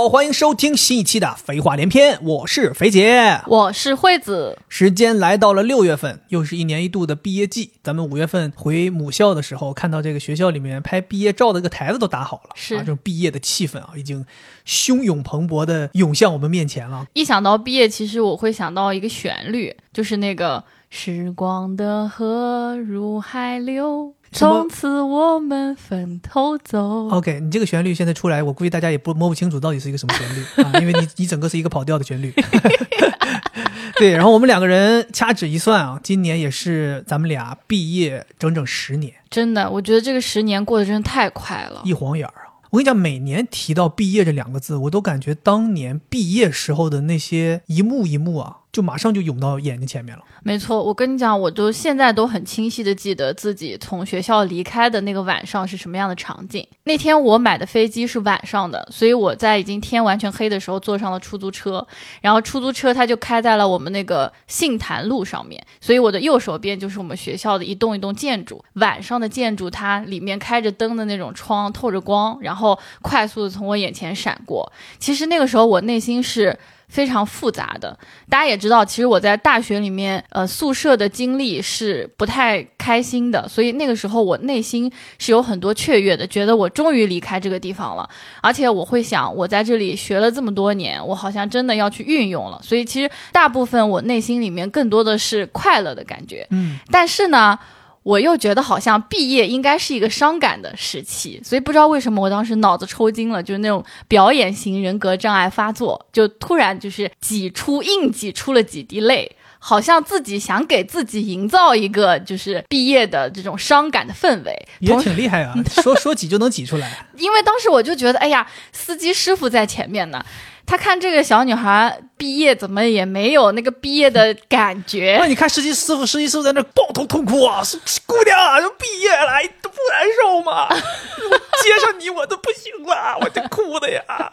好，欢迎收听新一期的《废话连篇》，我是肥姐，我是惠子。时间来到了六月份，又是一年一度的毕业季。咱们五月份回母校的时候，看到这个学校里面拍毕业照的这个台子都搭好了，是啊，这种毕业的气氛啊，已经汹涌蓬勃的涌向我们面前了。一想到毕业，其实我会想到一个旋律，就是那个“时光的河入海流”。从此我们分头走。OK，你这个旋律现在出来，我估计大家也不摸不清楚到底是一个什么旋律 啊，因为你你整个是一个跑调的旋律。对，然后我们两个人掐指一算啊，今年也是咱们俩毕业整整十年。真的，我觉得这个十年过得真的太快了，一晃眼儿啊！我跟你讲，每年提到毕业这两个字，我都感觉当年毕业时候的那些一幕一幕啊。就马上就涌到眼睛前面了。没错，我跟你讲，我都现在都很清晰的记得自己从学校离开的那个晚上是什么样的场景。那天我买的飞机是晚上的，所以我在已经天完全黑的时候坐上了出租车，然后出租车它就开在了我们那个杏坛路上面，所以我的右手边就是我们学校的一栋一栋建筑。晚上的建筑它里面开着灯的那种窗透着光，然后快速的从我眼前闪过。其实那个时候我内心是。非常复杂的，大家也知道，其实我在大学里面，呃，宿舍的经历是不太开心的，所以那个时候我内心是有很多雀跃的，觉得我终于离开这个地方了，而且我会想，我在这里学了这么多年，我好像真的要去运用了，所以其实大部分我内心里面更多的是快乐的感觉，嗯，但是呢。我又觉得好像毕业应该是一个伤感的时期，所以不知道为什么我当时脑子抽筋了，就是那种表演型人格障碍发作，就突然就是挤出硬挤出了几滴泪，好像自己想给自己营造一个就是毕业的这种伤感的氛围，也挺厉害啊，说说挤就能挤出来。因为当时我就觉得，哎呀，司机师傅在前面呢。他看这个小女孩毕业怎么也没有那个毕业的感觉？那你看实习师傅，实习师傅在那抱头痛哭啊，说姑娘就毕业了，都不难受吗？接上你我都不行了，我就哭的呀。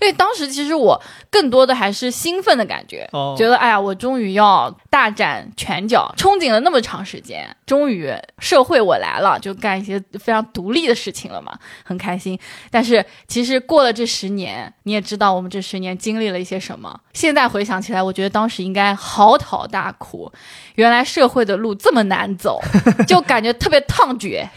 因为当时其实我更多的还是兴奋的感觉，觉得哎呀，我终于要大展拳脚，憧憬了那么长时间，终于社会我来了，就干一些非常独立的事情了嘛，很开心。但是其实过了这十年，你也知道我们这十年经历了一些什么。现在回想起来，我觉得当时应该嚎啕大哭。原来社会的路这么难走，就感觉特别烫绝，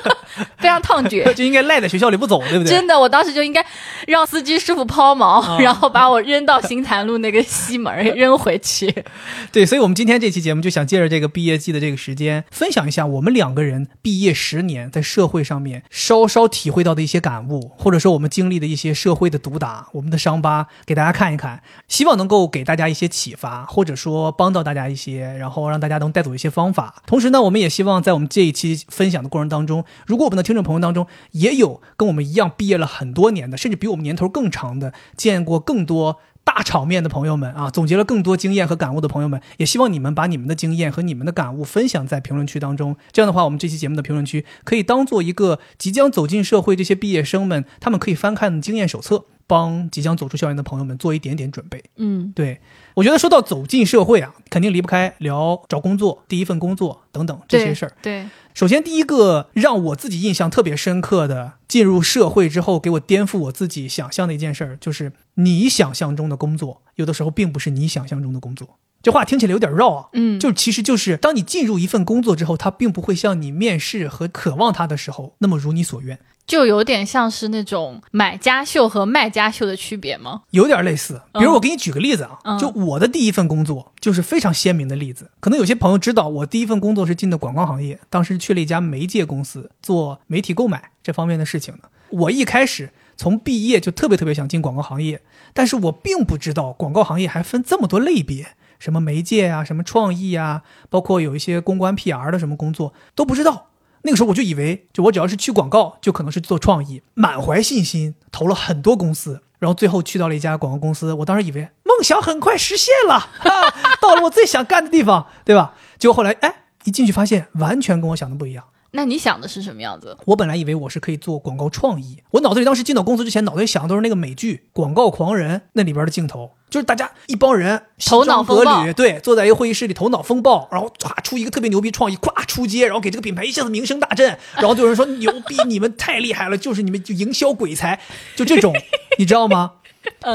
非常烫绝，就应该赖在学校里不走，对不对？真的，我当时就应该让司机师傅抛锚，然后把我扔到新潭路那个西门 扔回去。对，所以我们今天这期节目就想借着这个毕业季的这个时间，分享一下我们两个人毕业十年在社会上面稍稍体会到的一些感悟，或者说我们经历的一些社会的毒打，我们的伤疤，给大家看一看。希望能够给大家一些启发，或者说帮到大家一些，然后后让大家能带走一些方法。同时呢，我们也希望在我们这一期分享的过程当中，如果我们的听众朋友当中也有跟我们一样毕业了很多年的，甚至比我们年头更长的，见过更多大场面的朋友们啊，总结了更多经验和感悟的朋友们，也希望你们把你们的经验和你们的感悟分享在评论区当中。这样的话，我们这期节目的评论区可以当做一个即将走进社会这些毕业生们，他们可以翻看的经验手册。帮即将走出校园的朋友们做一点点准备。嗯，对，我觉得说到走进社会啊，肯定离不开聊找工作、第一份工作等等这些事儿。对，首先第一个让我自己印象特别深刻的，进入社会之后给我颠覆我自己想象的一件事儿，就是你想象中的工作，有的时候并不是你想象中的工作。这话听起来有点绕啊。嗯，就其实就是当你进入一份工作之后，它并不会像你面试和渴望它的时候那么如你所愿。就有点像是那种买家秀和卖家秀的区别吗？有点类似。比如我给你举个例子啊，就我的第一份工作就是非常鲜明的例子。可能有些朋友知道，我第一份工作是进的广告行业，当时去了一家媒介公司做媒体购买这方面的事情的。我一开始从毕业就特别特别想进广告行业，但是我并不知道广告行业还分这么多类别，什么媒介啊，什么创意啊，包括有一些公关 PR 的什么工作都不知道。那个时候我就以为，就我只要是去广告，就可能是做创意，满怀信心投了很多公司，然后最后去到了一家广告公司。我当时以为梦想很快实现了，到了我最想干的地方，对吧？结果后来，哎，一进去发现完全跟我想的不一样。那你想的是什么样子？我本来以为我是可以做广告创意，我脑子里当时进到公司之前，脑子里想的都是那个美剧《广告狂人》那里边的镜头，就是大家一帮人头脑风暴对，坐在一个会议室里头脑风暴，然后唰出一个特别牛逼创意，咵出街，然后给这个品牌一下子名声大振，然后就有人说牛逼，你们太厉害了，就是你们就营销鬼才，就这种，你知道吗？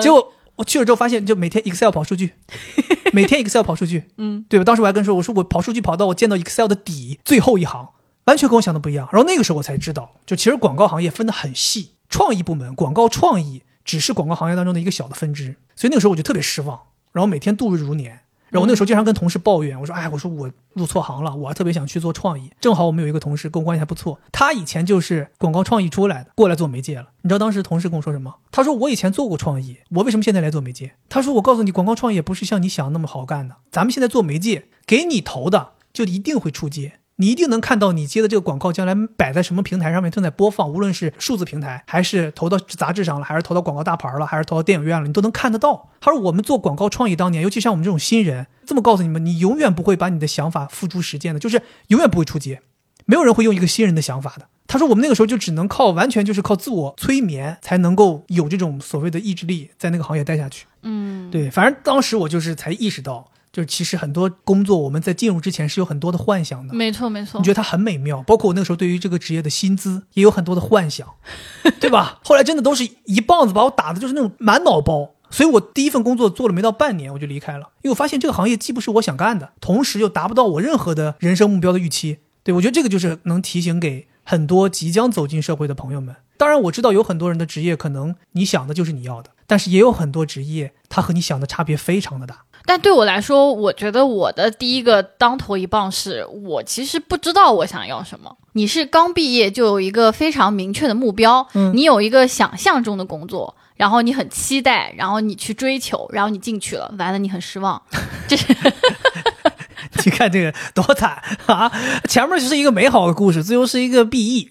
结果我去了之后发现，就每天 Excel 跑数据，每天 Excel 跑数据，嗯，对吧？当时我还跟说，我说我跑数据跑到我见到 Excel 的底最后一行，完全跟我想的不一样。然后那个时候我才知道，就其实广告行业分得很细，创意部门、广告创意只是广告行业当中的一个小的分支。所以那个时候我就特别失望，然后每天度日如年。然后我那个时候经常跟同事抱怨，我说：“哎，我说我入错行了，我还特别想去做创意。正好我们有一个同事跟我关系还不错，他以前就是广告创意出来的，过来做媒介了。你知道当时同事跟我说什么？他说我以前做过创意，我为什么现在来做媒介？他说我告诉你，广告创意不是像你想的那么好干的。咱们现在做媒介，给你投的就一定会出街。”你一定能看到你接的这个广告将来摆在什么平台上面正在播放，无论是数字平台，还是投到杂志上了，还是投到广告大牌了，还是投到电影院了，你都能看得到。他说我们做广告创意当年，尤其像我们这种新人，这么告诉你们，你永远不会把你的想法付诸实践的，就是永远不会出街，没有人会用一个新人的想法的。他说我们那个时候就只能靠完全就是靠自我催眠，才能够有这种所谓的意志力，在那个行业待下去。嗯，对，反正当时我就是才意识到。就是其实很多工作我们在进入之前是有很多的幻想的，没错没错。你觉得它很美妙，包括我那个时候对于这个职业的薪资也有很多的幻想，对吧？后来真的都是一棒子把我打的就是那种满脑包，所以我第一份工作做了没到半年我就离开了，因为我发现这个行业既不是我想干的，同时又达不到我任何的人生目标的预期。对我觉得这个就是能提醒给很多即将走进社会的朋友们。当然我知道有很多人的职业可能你想的就是你要的，但是也有很多职业它和你想的差别非常的大。但对我来说，我觉得我的第一个当头一棒是我其实不知道我想要什么。你是刚毕业就有一个非常明确的目标，嗯你有一个想象中的工作，然后你很期待，然后你去追求，然后你进去了，完了你很失望，这是 你看这个多惨啊！前面就是一个美好的故事，最后是一个 BE。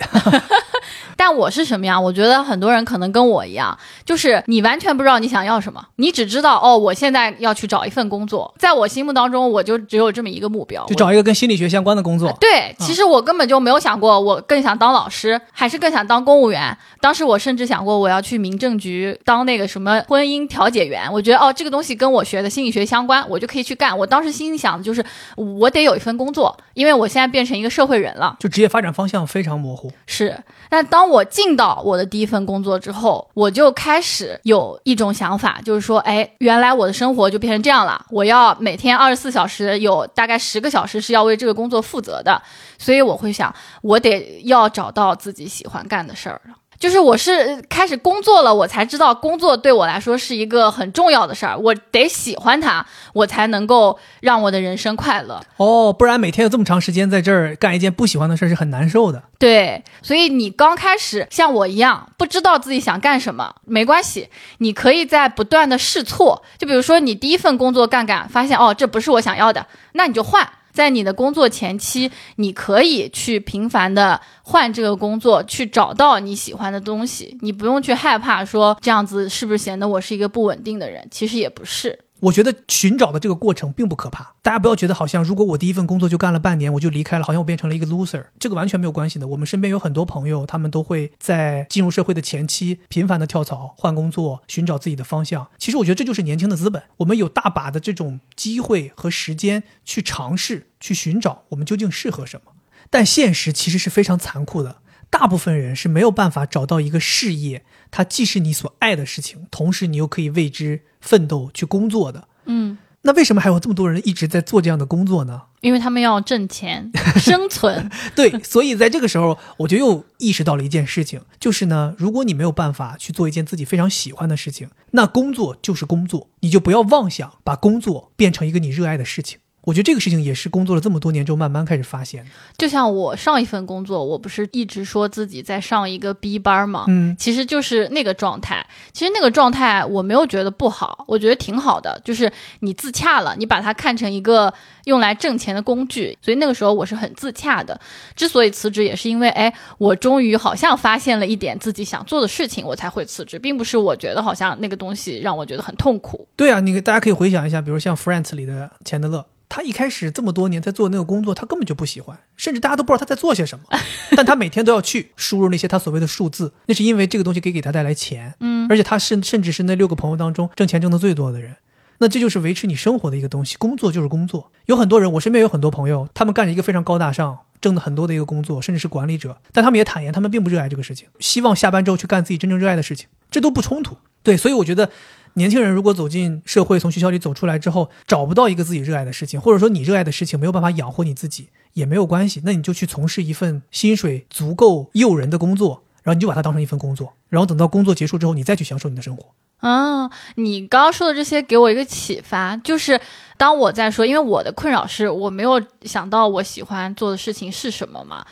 但我是什么样？我觉得很多人可能跟我一样，就是你完全不知道你想要什么，你只知道哦，我现在要去找一份工作，在我心目当中，我就只有这么一个目标，就找一个跟心理学相关的工作。对，其实我根本就没有想过，我更想当老师，还是更想当公务员。当时我甚至想过，我要去民政局当那个什么婚姻调解员。我觉得哦，这个东西跟我学的心理学相关，我就可以去干。我当时心里想的就是，我得有一份工作，因为我现在变成一个社会人了。就职业发展方向非常模糊。是，但当我进到我的第一份工作之后，我就开始有一种想法，就是说，哎，原来我的生活就变成这样了。我要每天二十四小时，有大概十个小时是要为这个工作负责的，所以我会想，我得要找到自己喜欢干的事儿。就是我是开始工作了，我才知道工作对我来说是一个很重要的事儿，我得喜欢它，我才能够让我的人生快乐。哦，不然每天有这么长时间在这儿干一件不喜欢的事儿是很难受的。对，所以你刚开始像我一样不知道自己想干什么，没关系，你可以在不断的试错。就比如说你第一份工作干干，发现哦这不是我想要的，那你就换。在你的工作前期，你可以去频繁的换这个工作，去找到你喜欢的东西。你不用去害怕说这样子是不是显得我是一个不稳定的人，其实也不是。我觉得寻找的这个过程并不可怕，大家不要觉得好像如果我第一份工作就干了半年我就离开了，好像我变成了一个 loser，这个完全没有关系的。我们身边有很多朋友，他们都会在进入社会的前期频繁的跳槽、换工作，寻找自己的方向。其实我觉得这就是年轻的资本，我们有大把的这种机会和时间去尝试、去寻找我们究竟适合什么。但现实其实是非常残酷的，大部分人是没有办法找到一个事业，它既是你所爱的事情，同时你又可以为之奋斗去工作的。嗯，那为什么还有这么多人一直在做这样的工作呢？因为他们要挣钱生存。对，所以在这个时候，我就又意识到了一件事情，就是呢，如果你没有办法去做一件自己非常喜欢的事情，那工作就是工作，你就不要妄想把工作变成一个你热爱的事情。我觉得这个事情也是工作了这么多年之后慢慢开始发现的。就像我上一份工作，我不是一直说自己在上一个 B 班吗？嗯，其实就是那个状态。其实那个状态我没有觉得不好，我觉得挺好的。就是你自洽了，你把它看成一个用来挣钱的工具，所以那个时候我是很自洽的。之所以辞职，也是因为哎，我终于好像发现了一点自己想做的事情，我才会辞职，并不是我觉得好像那个东西让我觉得很痛苦。对啊，你大家可以回想一下，比如像《Friends》里的钱德勒。他一开始这么多年在做那个工作，他根本就不喜欢，甚至大家都不知道他在做些什么，但他每天都要去输入那些他所谓的数字，那是因为这个东西可以给他带来钱，嗯而且他甚甚至是那六个朋友当中挣钱挣得最多的人。那这就是维持你生活的一个东西，工作就是工作。有很多人，我身边有很多朋友，他们干着一个非常高大上、挣的很多的一个工作，甚至是管理者，但他们也坦言，他们并不热爱这个事情，希望下班之后去干自己真正热爱的事情，这都不冲突。对，所以我觉得，年轻人如果走进社会，从学校里走出来之后，找不到一个自己热爱的事情，或者说你热爱的事情没有办法养活你自己，也没有关系，那你就去从事一份薪水足够诱人的工作，然后你就把它当成一份工作，然后等到工作结束之后，你再去享受你的生活。啊，你刚刚说的这些给我一个启发，就是当我在说，因为我的困扰是我没有想到我喜欢做的事情是什么嘛。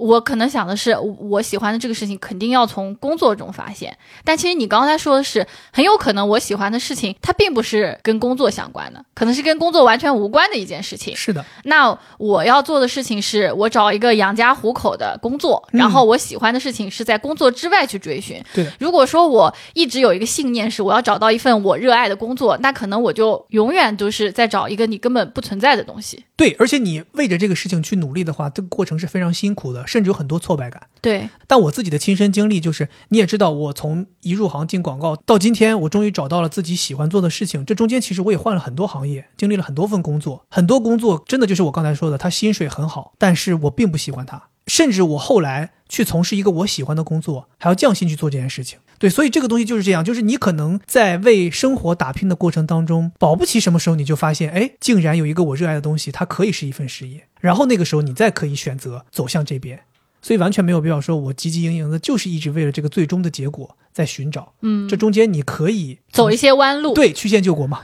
我可能想的是，我喜欢的这个事情肯定要从工作中发现。但其实你刚才说的是，很有可能我喜欢的事情，它并不是跟工作相关的，可能是跟工作完全无关的一件事情。是的，那我要做的事情是我找一个养家糊口的工作，嗯然后我喜欢的事情是在工作之外去追寻。对的，如果说我一直有一个信念是我要找到一份我热爱的工作，那可能我就永远都是在找一个你根本不存在的东西。对，而且你为着这个事情去努力的话，这个过程是非常辛苦的，甚至有很多挫败感。对，但我自己的亲身经历就是，你也知道，我从一入行进广告到今天，我终于找到了自己喜欢做的事情。这中间其实我也换了很多行业，经历了很多份工作，很多工作真的就是我刚才说的，他薪水很好，但是我并不喜欢他，甚至我后来去从事一个我喜欢的工作，还要降薪去做这件事情。对，所以这个东西就是这样，就是你可能在为生活打拼的过程当中，保不齐什么时候你就发现，哎，竟然有一个我热爱的东西，它可以是一份事业，然后那个时候你再可以选择走向这边。所以完全没有必要说我汲汲营营的，就是一直为了这个最终的结果在寻找。嗯，这中间你可以走一些弯路。对曲线救国嘛。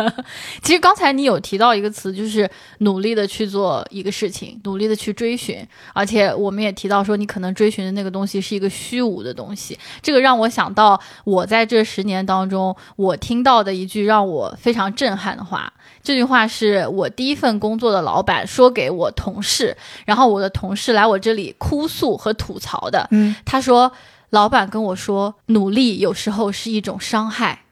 其实刚才你有提到一个词，就是努力的去做一个事情，努力的去追寻，而且我们也提到说，你可能追寻的那个东西是一个虚无的东西。这个让我想到，我在这十年当中，我听到的一句让我非常震撼的话。这句话是我第一份工作的老板说给我同事，然后我的同事来我这里哭诉和吐槽的。嗯，他说，老板跟我说，努力有时候是一种伤害。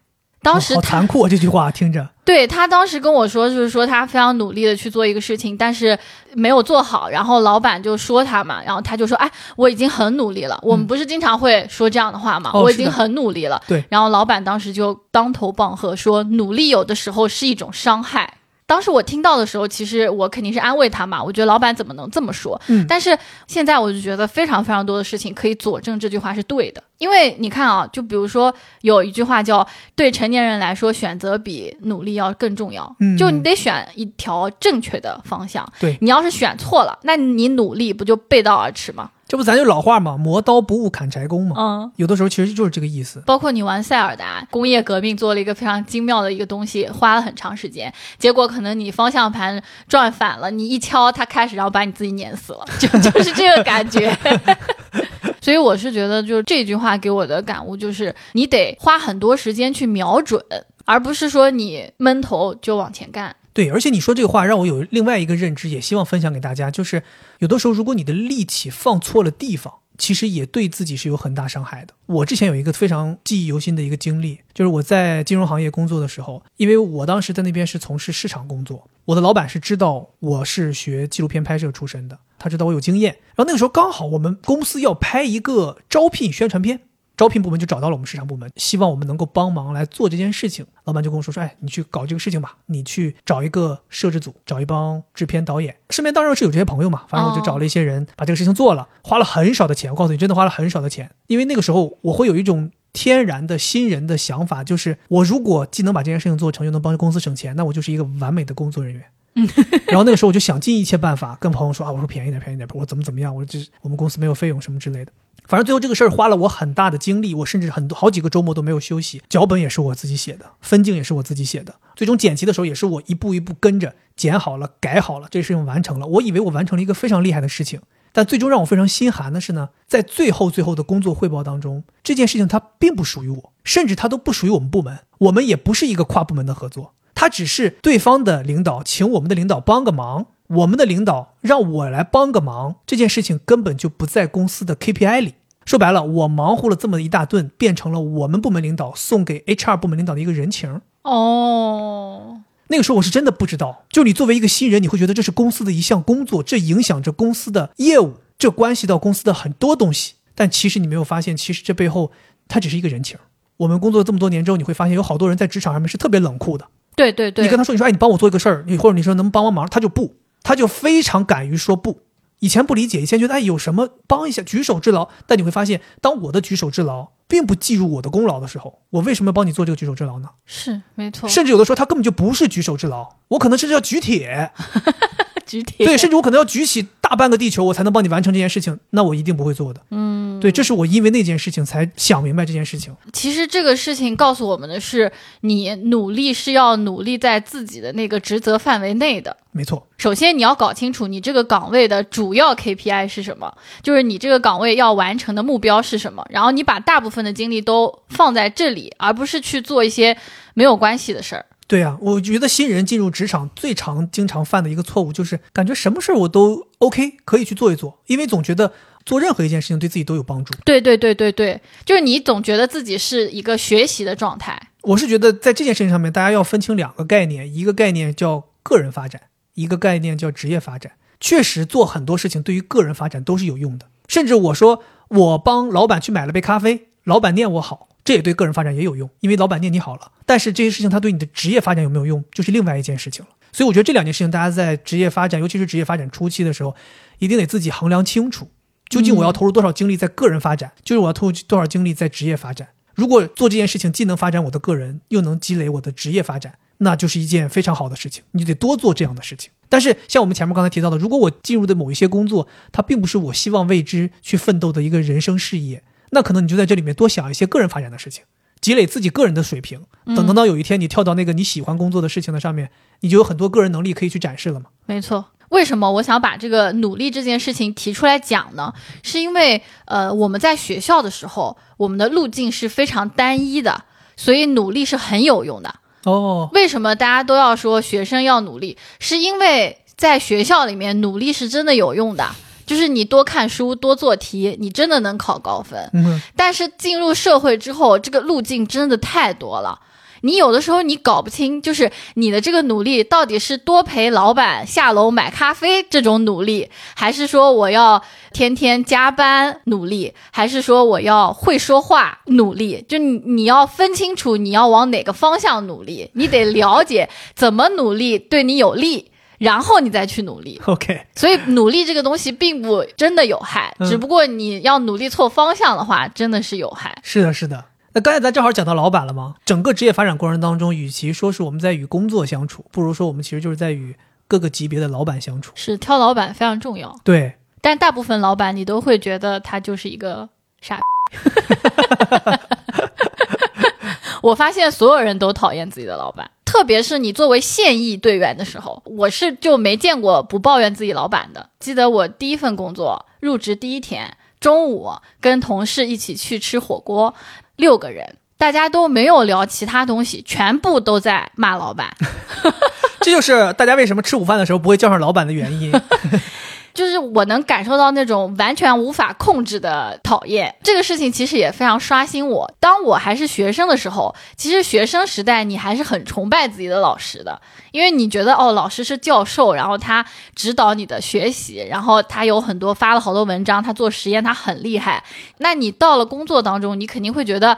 当时好他残酷啊，这句话听着。对他当时跟我说，就是说他非常努力的去做一个事情，但是没有做好，然后老板就说他嘛，然后他就说，哎，我已经很努力了。我们不是经常会说这样的话吗？哦是的我已经很努力了。对然后老板当时就当头棒喝，说努力有的时候是一种伤害。当时我听到的时候，其实我肯定是安慰他嘛，我觉得老板怎么能这么说？嗯但是现在我就觉得非常非常多的事情可以佐证这句话是对的，因为你看啊，就比如说有一句话叫“对成年人来说，选择比努力要更重要”，嗯就你得选一条正确的方向。对你要是选错了，那你努力不就背道而驰吗？这不咱就老话嘛，磨刀不误砍柴工嘛。嗯。有的时候其实就是这个意思。包括你玩塞尔达，工业革命做了一个非常精妙的一个东西，花了很长时间，结果可能你方向盘转反了，你一敲它开始，然后把你自己碾死了，就 就是这个感觉。所以我是觉得，就是这句话给我的感悟就是，你得花很多时间去瞄准，而不是说你闷头就往前干。对，而且你说这个话让我有另外一个认知，也希望分享给大家，就是有的时候如果你的力气放错了地方，其实也对自己是有很大伤害的。我之前有一个非常记忆犹新的一个经历，就是我在金融行业工作的时候，因为我当时在那边是从事市场工作，我的老板是知道我是学纪录片拍摄出身的，他知道我有经验，然后那个时候刚好我们公司要拍一个招聘宣传片。招聘部门就找到了我们市场部门，希望我们能够帮忙来做这件事情。老板就跟我说说，哎，你去搞这个事情吧，你去找一个摄制组，找一帮制片导演，身边当然是有这些朋友嘛。反正我就找了一些人，把这个事情做了，花了很少的钱。我告诉你，真的花了很少的钱，因为那个时候我会有一种天然的新人的想法，就是我如果既能把这件事情做成，又能帮公司省钱，那我就是一个完美的工作人员。然后那个时候我就想尽一切办法跟朋友说啊，我说便宜点，便宜点，我说怎么怎么样，我说这我们公司没有费用什么之类的。反正最后这个事儿花了我很大的精力，我甚至很多好几个周末都没有休息。脚本也是我自己写的，分镜也是我自己写的，最终剪辑的时候也是我一步一步跟着剪好了、改好了，这事情完成了。我以为我完成了一个非常厉害的事情，但最终让我非常心寒的是呢，在最后最后的工作汇报当中，这件事情它并不属于我，甚至它都不属于我们部门，我们也不是一个跨部门的合作。他只是对方的领导请我们的领导帮个忙，我们的领导让我来帮个忙，这件事情根本就不在公司的 KPI 里。说白了，我忙活了这么一大顿，变成了我们部门领导送给 HR 部门领导的一个人情。哦，那个时候我是真的不知道，就你作为一个新人，你会觉得这是公司的一项工作，这影响着公司的业务，这关系到公司的很多东西。但其实你没有发现，其实这背后它只是一个人情。我们工作这么多年之后，你会发现有好多人在职场上面是特别冷酷的。对对对，你跟他说，你说，哎，你帮我做一个事儿，你或者你说能帮帮忙，他就不，他就非常敢于说不。以前不理解，以前觉得哎有什么帮一下举手之劳，但你会发现，当我的举手之劳并不计入我的功劳的时候，我为什么要帮你做这个举手之劳呢？是没错，甚至有的时候他根本就不是举手之劳，我可能甚至要举铁，举铁，对，甚至我可能要举起大半个地球，我才能帮你完成这件事情，那我一定不会做的。嗯，对，这是我因为那件事情才想明白这件事情。其实这个事情告诉我们的是，你努力是要努力在自己的那个职责范围内的。没错，首先你要搞清楚你这个岗位的主要 KPI 是什么，就是你这个岗位要完成的目标是什么，然后你把大部分的精力都放在这里，而不是去做一些没有关系的事儿。对呀、我觉得新人进入职场最常经常犯的一个错误就是感觉什么事儿我都 OK 可以去做一做，因为总觉得做任何一件事情对自己都有帮助。对对对对对，就是你总觉得自己是一个学习的状态。我是觉得在这件事情上面，大家要分清两个概念，一个概念叫个人发展，一个概念叫职业发展。确实做很多事情对于个人发展都是有用的，甚至我说我帮老板去买了杯咖啡，老板念我好，这也对个人发展也有用，因为老板念你好了。但是这些事情它对你的职业发展有没有用，就是另外一件事情了。所以我觉得这两件事情，大家在职业发展，尤其是职业发展初期的时候，一定得自己衡量清楚，究竟我要投入多少精力在个人发展，就是我要投入多少精力在职业发展。如果做这件事情既能发展我的个人，又能积累我的职业发展，那就是一件非常好的事情。你就得多做这样的事情。但是像我们前面刚才提到的，如果我进入的某一些工作，它并不是我希望为之去奋斗的一个人生事业，那可能你就在这里面多想一些个人发展的事情，积累自己个人的水平。等等到有一天你跳到那个你喜欢工作的事情的上面，你就有很多个人能力可以去展示了嘛。没错。为什么我想把这个努力这件事情提出来讲呢？是因为呃，我们在学校的时候，我们的路径是非常单一的，所以努力是很有用的。哦，为什么大家都要说学生要努力？是因为在学校里面努力是真的有用的，就是你多看书、多做题，你真的能考高分。嗯，但是进入社会之后，这个路径真的太多了。你有的时候你搞不清，就是你的这个努力到底是多陪老板下楼买咖啡这种努力，还是说我要天天加班努力，还是说我要会说话努力？就你你要分清楚你要往哪个方向努力，你得了解怎么努力对你有利，然后你再去努力。OK，所以努力这个东西并不真的有害，嗯只不过你要努力错方向的话，真的是有害。是的，是的。那刚才咱正好讲到老板了吗，整个职业发展过程当中，与其说是我们在与工作相处，不如说我们其实就是在与各个级别的老板相处。是挑老板非常重要，对，但大部分老板你都会觉得他就是一个傻。我发现所有人都讨厌自己的老板，特别是你作为现役队员的时候，我是就没见过不抱怨自己老板的。记得我第一份工作入职第一天，中午跟同事一起去吃火锅，六个人。大家都没有聊其他东西，全部都在骂老板。这就是大家为什么吃午饭的时候不会叫上老板的原因。就是我能感受到那种完全无法控制的讨厌，这个事情其实也非常刷新我。当我还是学生的时候，其实学生时代你还是很崇拜自己的老师的，因为你觉得哦，老师是教授，然后他指导你的学习，然后他有很多发了好多文章，他做实验，他很厉害。那你到了工作当中，你肯定会觉得。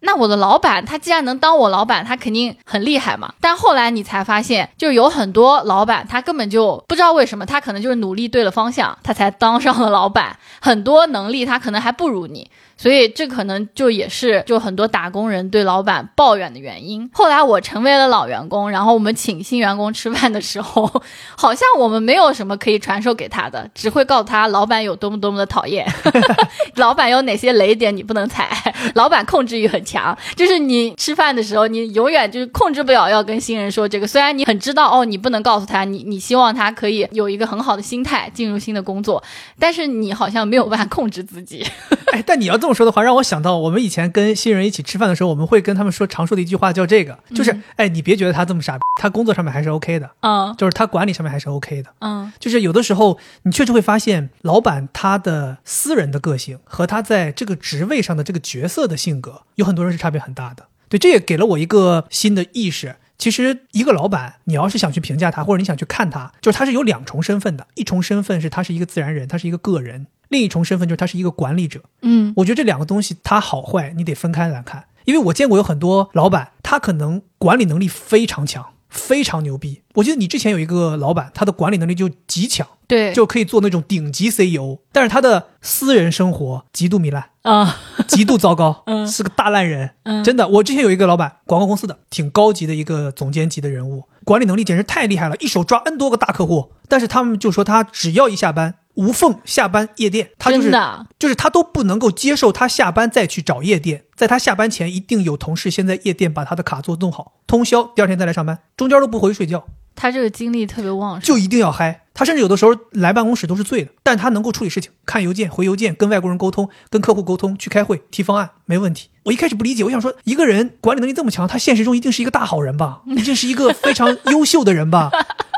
那我的老板，他既然能当我老板，他肯定很厉害嘛。但后来你才发现，就有很多老板，他根本就不知道为什么，他可能就是努力对了方向，他才当上了老板。很多能力他可能还不如你，所以这可能就也是就很多打工人对老板抱怨的原因。后来我成为了老员工，然后我们请新员工吃饭的时候，好像我们没有什么可以传授给他的，只会告诉他老板有多么多么的讨厌，老板有哪些雷点你不能踩，老板控制欲很强，就是你吃饭的时候，你永远就是控制不了要跟新人说这个。虽然你很知道哦，你不能告诉他，你你希望他可以有一个很好的心态进入新的工作，但是你好像没有办法控制自己。哎，但你要这么说的话，让我想到我们以前跟新人一起吃饭的时候，我们会跟他们说常说的一句话，叫这个，就是、哎，你别觉得他这么傻，他工作上面还是 OK 的，嗯。就是他管理上面还是 OK 的。嗯，就是有的时候，你确实会发现，老板他的私人的个性和他在这个职位上的这个角色的性格，有很多人是差别很大的。对，这也给了我一个新的意识，其实一个老板，你要是想去评价他，或者你想去看他，就是他是有两重身份的，一重身份是他是一个自然人，他是一个个人；另一重身份就是他是一个管理者。嗯我觉得这两个东西它好坏你得分开来看，因为我见过有很多老板，他可能管理能力非常强，非常牛逼。我记得你之前有一个老板，他的管理能力就极强，对，就可以做那种顶级 CEO，但是他的私人生活极度糜烂。啊极度糟糕，嗯是个大烂人，嗯真的。我之前有一个老板，广告公司的，挺高级的一个总监级的人物，管理能力简直太厉害了，一手抓 N 多个大客户。但是他们就说他只要一下班，无缝下班夜店，他就是就是他都不能够接受他下班再去找夜店，在他下班前一定有同事先在夜店把他的卡座弄好，通宵，第二天再来上班，中间都不回去睡觉，他这个精力特别旺盛，就一定要嗨。他甚至有的时候来办公室都是醉的，但他能够处理事情，看邮件、回邮件，跟外国人沟通，跟客户沟通，去开会提方案，没问题。我一开始不理解，我想说，一个人管理能力这么强，他现实中一定是一个大好人吧，一定是一个非常 优秀的人吧，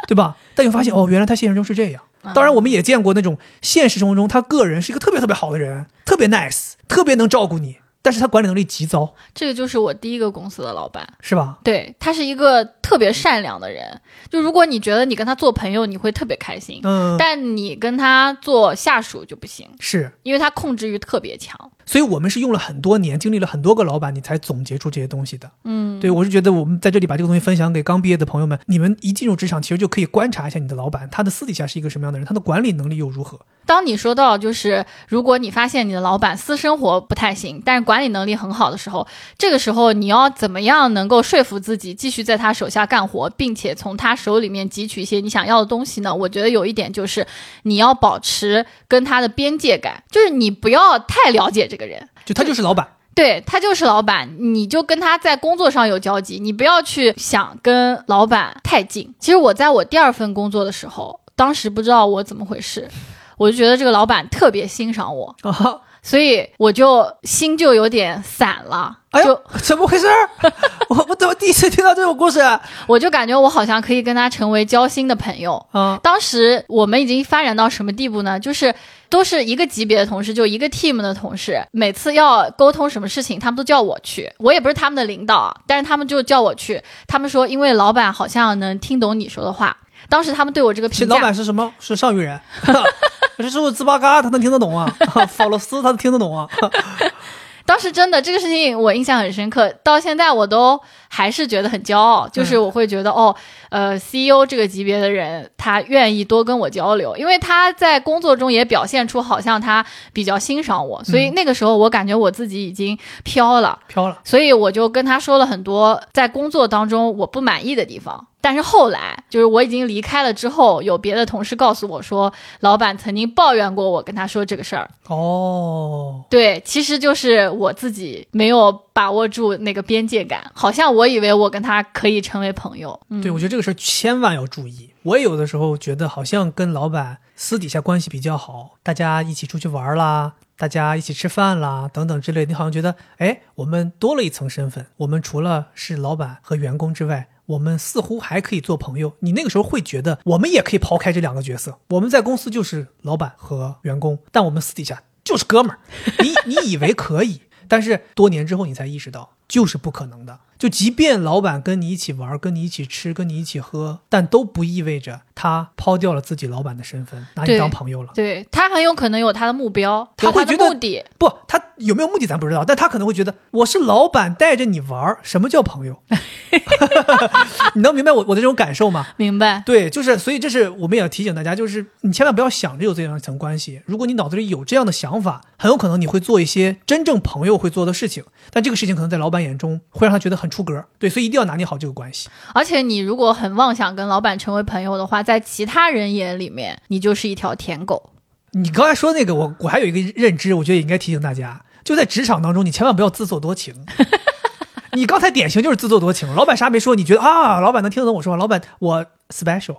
对吧？但你发现哦，原来他现实中是这样。当然，我们也见过那种现实生活中他个人是一个特别特别好的人，特别 nice，特别能照顾你，但是他管理能力极糟，这个就是我第一个公司的老板。是吧？对他是一个特别善良的人，就如果你觉得你跟他做朋友，你会特别开心，嗯，但你跟他做下属就不行，是。因为他控制欲特别强。所以我们是用了很多年，经历了很多个老板，你才总结出这些东西的。嗯，对，我是觉得我们在这里把这个东西分享给刚毕业的朋友们，你们一进入职场，其实就可以观察一下你的老板，他的私底下是一个什么样的人，他的管理能力又如何。当你说到就是如果你发现你的老板私生活不太行，但是管理能力很好的时候，这个时候你要怎么样能够说服自己继续在他手下干活，并且从他手里面汲取一些你想要的东西呢？我觉得有一点就是你要保持跟他的边界感，就是你不要太了解这个人。就他就是老板，对他就是老板，你就跟他在工作上有交集，你不要去想跟老板太近。其实我在我第二份工作的时候，当时不知道我怎么回事，我就觉得这个老板特别欣赏我，啊，所以我就心就有点散了，哎呦，怎么回事？我我怎么第一次听到这种故事啊？我就感觉我好像可以跟他成为交心的朋友。嗯当时我们已经发展到什么地步呢？就是都是一个级别的同事，就一个 team 的同事，每次要沟通什么事情，他们都叫我去。我也不是他们的领导，但是他们就叫我去。他们说，因为老板好像能听懂你说的话。当时他们对我这个评价 老，板是什么？是上虞人。这 是我兹巴嘎，他能听得懂啊？法罗斯他能听得懂啊？当时真的这个事情我印象很深刻，到现在我都还是觉得很骄傲。就是我会觉得，哦，呃，CEO 这个级别的人，他愿意多跟我交流，因为他在工作中也表现出好像他比较欣赏我，所以那个时候我感觉我自己已经飘了。飘了。所以我就跟他说了很多在工作当中我不满意的地方。但是后来，就是我已经离开了之后，有别的同事告诉我说，老板曾经抱怨过我跟他说这个事儿。哦，对，其实就是我自己没有把握住那个边界感，好像我以为我跟他可以成为朋友。嗯，对，我觉得这个事儿千万要注意。我也有的时候觉得好像跟老板私底下关系比较好，大家一起出去玩啦，大家一起吃饭啦，等等之类，你好像觉得，哎，我们多了一层身份。我们除了是老板和员工之外，我们似乎还可以做朋友。你那个时候会觉得，我们也可以抛开这两个角色，我们在公司就是老板和员工，但我们私底下就是哥们儿。你你以为可以，但是多年之后你才意识到，就是不可能的。就即便老板跟你一起玩，跟你一起吃，跟你一起喝，但都不意味着他抛掉了自己老板的身份，拿你当朋友了。对他很有可能有他的目标，他会觉得目的。不，他有没有目的咱不知道，但他可能会觉得我是老板带着你玩，什么叫朋友？你能明白我我的这种感受吗？明白？对，就是，所以这是我们也要提醒大家，就是你千万不要想着有这样一层关系。如果你脑子里有这样的想法，很有可能你会做一些真正朋友会做的事情，但这个事情可能在老板眼中会让他觉得很出格。对，所以一定要拿捏好这个关系。而且你如果很妄想跟老板成为朋友的话，在其他人眼里面，你就是一条舔狗。你刚才说那个，我我还有一个认知，我觉得也应该提醒大家，就在职场当中，你千万不要自作多情。你刚才典型就是自作多情，老板啥没说，你觉得啊，老板能听得懂我说话，老板我 special，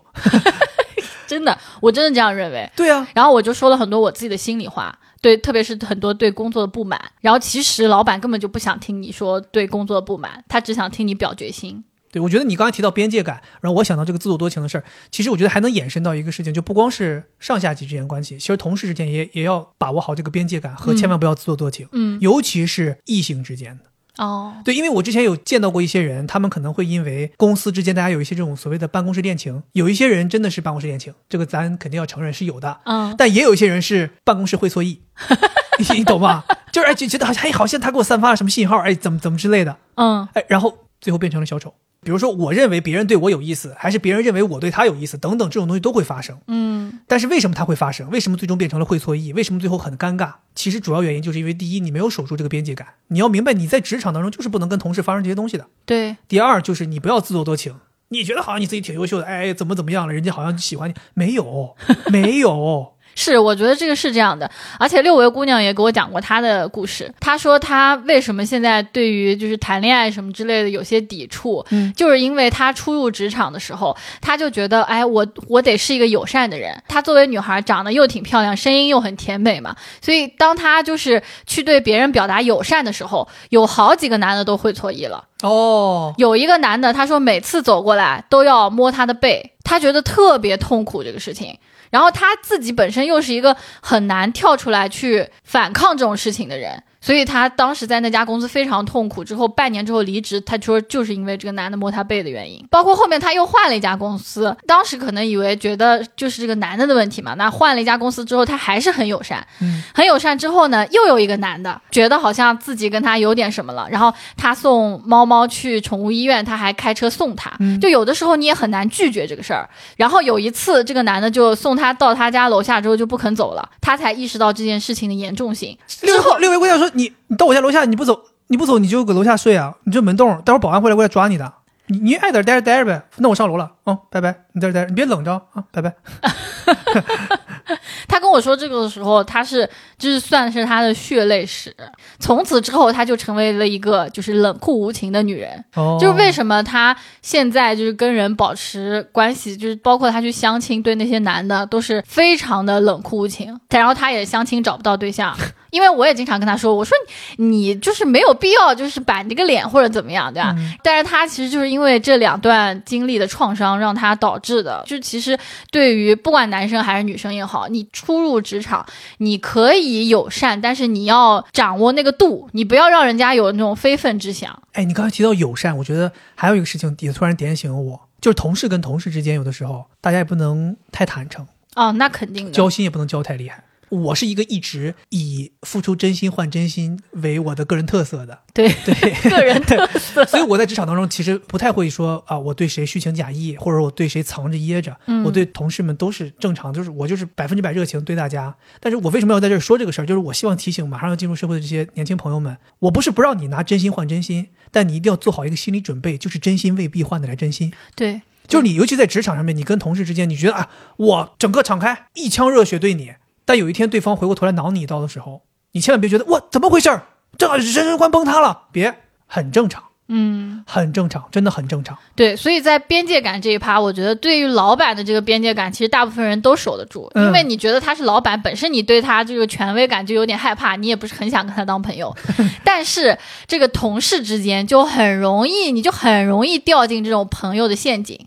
真的，我真的这样认为。对啊，然后我就说了很多我自己的心里话，对，特别是很多对工作的不满。然后其实老板根本就不想听你说对工作的不满，他只想听你表决心。对，我觉得你刚才提到边界感，然后我想到这个自作多情的事儿，其实我觉得还能衍生到一个事情，就不光是上下级之间关系，其实同事之间也也要把握好这个边界感和千万不要自作多情，嗯尤其是异性之间的。哦，对，因为我之前有见到过一些人，他们可能会因为公司之间大家有一些这种所谓的办公室恋情，有一些人真的是办公室恋情，这个咱肯定要承认是有的。嗯，但也有一些人是办公室会错意，你你懂吗？就是哎，就觉得好像哎，好像他给我散发了什么信号，哎，怎么怎么之类的，嗯，哎，然后最后变成了小丑。比如说，我认为别人对我有意思，还是别人认为我对他有意思，等等，这种东西都会发生。嗯，但是为什么它会发生？为什么最终变成了会错意？为什么最后很尴尬？其实主要原因就是因为第一，你没有守住这个边界感。你要明白，你在职场当中就是不能跟同事发生这些东西的。对，第二就是你不要自作多情，你觉得好像你自己挺优秀的，哎，怎么怎么样了，人家好像喜欢你，没有，没有。是，我觉得这个是这样的，而且六维姑娘也给我讲过她的故事。她说她为什么现在对于就是谈恋爱什么之类的有些抵触，嗯，就是因为她初入职场的时候，她就觉得，哎，我我得是一个友善的人。她作为女孩，长得又挺漂亮，声音又很甜美嘛，所以当她就是去对别人表达友善的时候，有好几个男的都会错意了。哦，有一个男的，他说每次走过来都要摸她的背，他觉得特别痛苦这个事情。然后他自己本身又是一个很难跳出来去反抗这种事情的人，所以他当时在那家公司非常痛苦。之后半年之后离职，他说就是因为这个男的摸他背的原因。包括后面他又换了一家公司，当时可能以为觉得就是这个男的的问题嘛。那换了一家公司之后，他还是很友善，嗯，很友善。之后呢，又有一个男的觉得好像自己跟他有点什么了，然后他送猫猫去宠物医院，他还开车送他。嗯就有的时候你也很难拒绝这个事儿。然后有一次，这个男的就送他到他家楼下之后就不肯走了，他才意识到这件事情的严重性。之后六位姑娘说你你到我家楼下你不走你不走你就搁楼下睡啊，你就门洞，待会儿保安会来过来抓你的。你你爱在这待着待着呗，那我上楼了，嗯，拜拜，你在这待着，你别冷着啊，拜拜。他跟我说这个的时候，他是就是算是他的血泪史。从此之后，他就成为了一个就是冷酷无情的女人。哦，就是为什么他现在就是跟人保持关系，就是包括他去相亲，对那些男的都是非常的冷酷无情。然后他也相亲找不到对象，因为我也经常跟他说，我说你你就是没有必要就是板这个脸或者怎么样，对吧？嗯但是他其实就是因为这两段经历的创伤，让他导致的，就是其实对于不管男生还是女生也好，你初入职场，你可以友善，但是你要掌握那个度，你不要让人家有那种非分之想。哎，你刚才提到友善，我觉得还有一个事情也突然点醒了我，就是同事跟同事之间，有的时候大家也不能太坦诚，哦，那肯定的。交心也不能交太厉害。我是一个一直以付出真心换真心为我的个人特色的，对 对，个人特色。所以我在职场当中其实不太会说啊，我对谁虚情假意，或者我对谁藏着掖着。嗯我对同事们都是正常，就是我就是百分之百热情对大家。但是我为什么要在这儿说这个事儿？就是我希望提醒马上要进入社会的这些年轻朋友们，我不是不让你拿真心换真心，但你一定要做好一个心理准备，就是真心未必换得来真心。对，就是你，尤其在职场上面，你跟同事之间，你觉得啊，我整个敞开，一腔热血对你，但有一天对方回过头来挠你一刀的时候，你千万别觉得哇，怎么回事儿？这人生观崩塌了，别，很正常，嗯，很正常，真的很正常。对，所以在边界感这一趴，我觉得对于老板的这个边界感，其实大部分人都守得住，嗯因为你觉得他是老板，本身你对他这个权威感就有点害怕，你也不是很想跟他当朋友。但是这个同事之间就很容易，你就很容易掉进这种朋友的陷阱。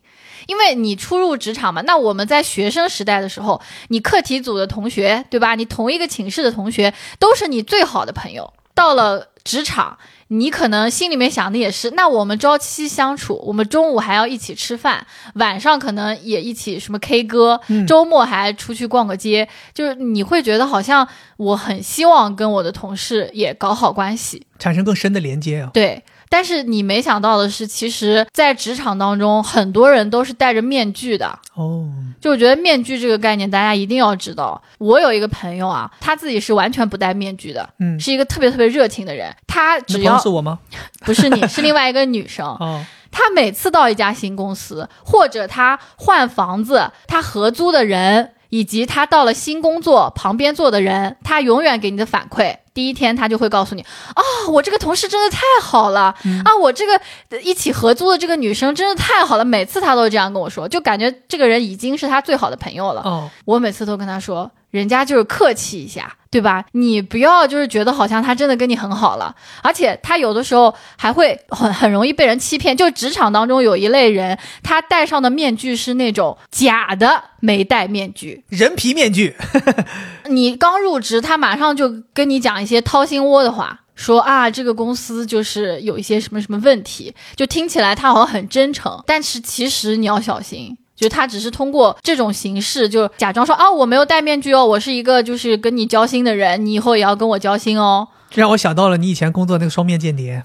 因为你初入职场嘛，那我们在学生时代的时候，你课题组的同学，对吧？你同一个寝室的同学，都是你最好的朋友。到了职场，你可能心里面想的也是，那我们朝夕相处，我们中午还要一起吃饭，晚上可能也一起什么 K 歌，嗯周末还出去逛个街，就是你会觉得好像我很希望跟我的同事也搞好关系，产生更深的连接啊。对。但是你没想到的是，其实，在职场当中，很多人都是戴着面具的。哦，就我觉得面具这个概念，大家一定要知道。我有一个朋友啊，他自己是完全不戴面具的，嗯，是一个特别特别热情的人。他只要是我吗？不是你，是另外一个女生。哦，他每次到一家新公司，或者他换房子，他合租的人，以及他到了新工作旁边坐的人，他永远给你的反馈，第一天他就会告诉你，啊、我这个同事真的太好了，啊，我这个呃一起合租的这个女生真的太好了，每次他都这样跟我说，就感觉这个人已经是他最好的朋友了。哦，我每次都跟他说，人家就是客气一下，对吧？你不要就是觉得好像他真的跟你很好了，而且他有的时候还会很很容易被人欺骗。就职场当中有一类人，他戴上的面具是那种假的没戴面具。人皮面具。你刚入职，他马上就跟你讲一些掏心窝的话。说啊，这个公司就是有一些什么什么问题，就听起来他好像很真诚，但是其实你要小心，就他只是通过这种形式，就假装说啊，我没有戴面具哦，我是一个就是跟你交心的人，你以后也要跟我交心哦。这让我想到了你以前工作那个双面间谍，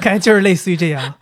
感觉就是类似于这样。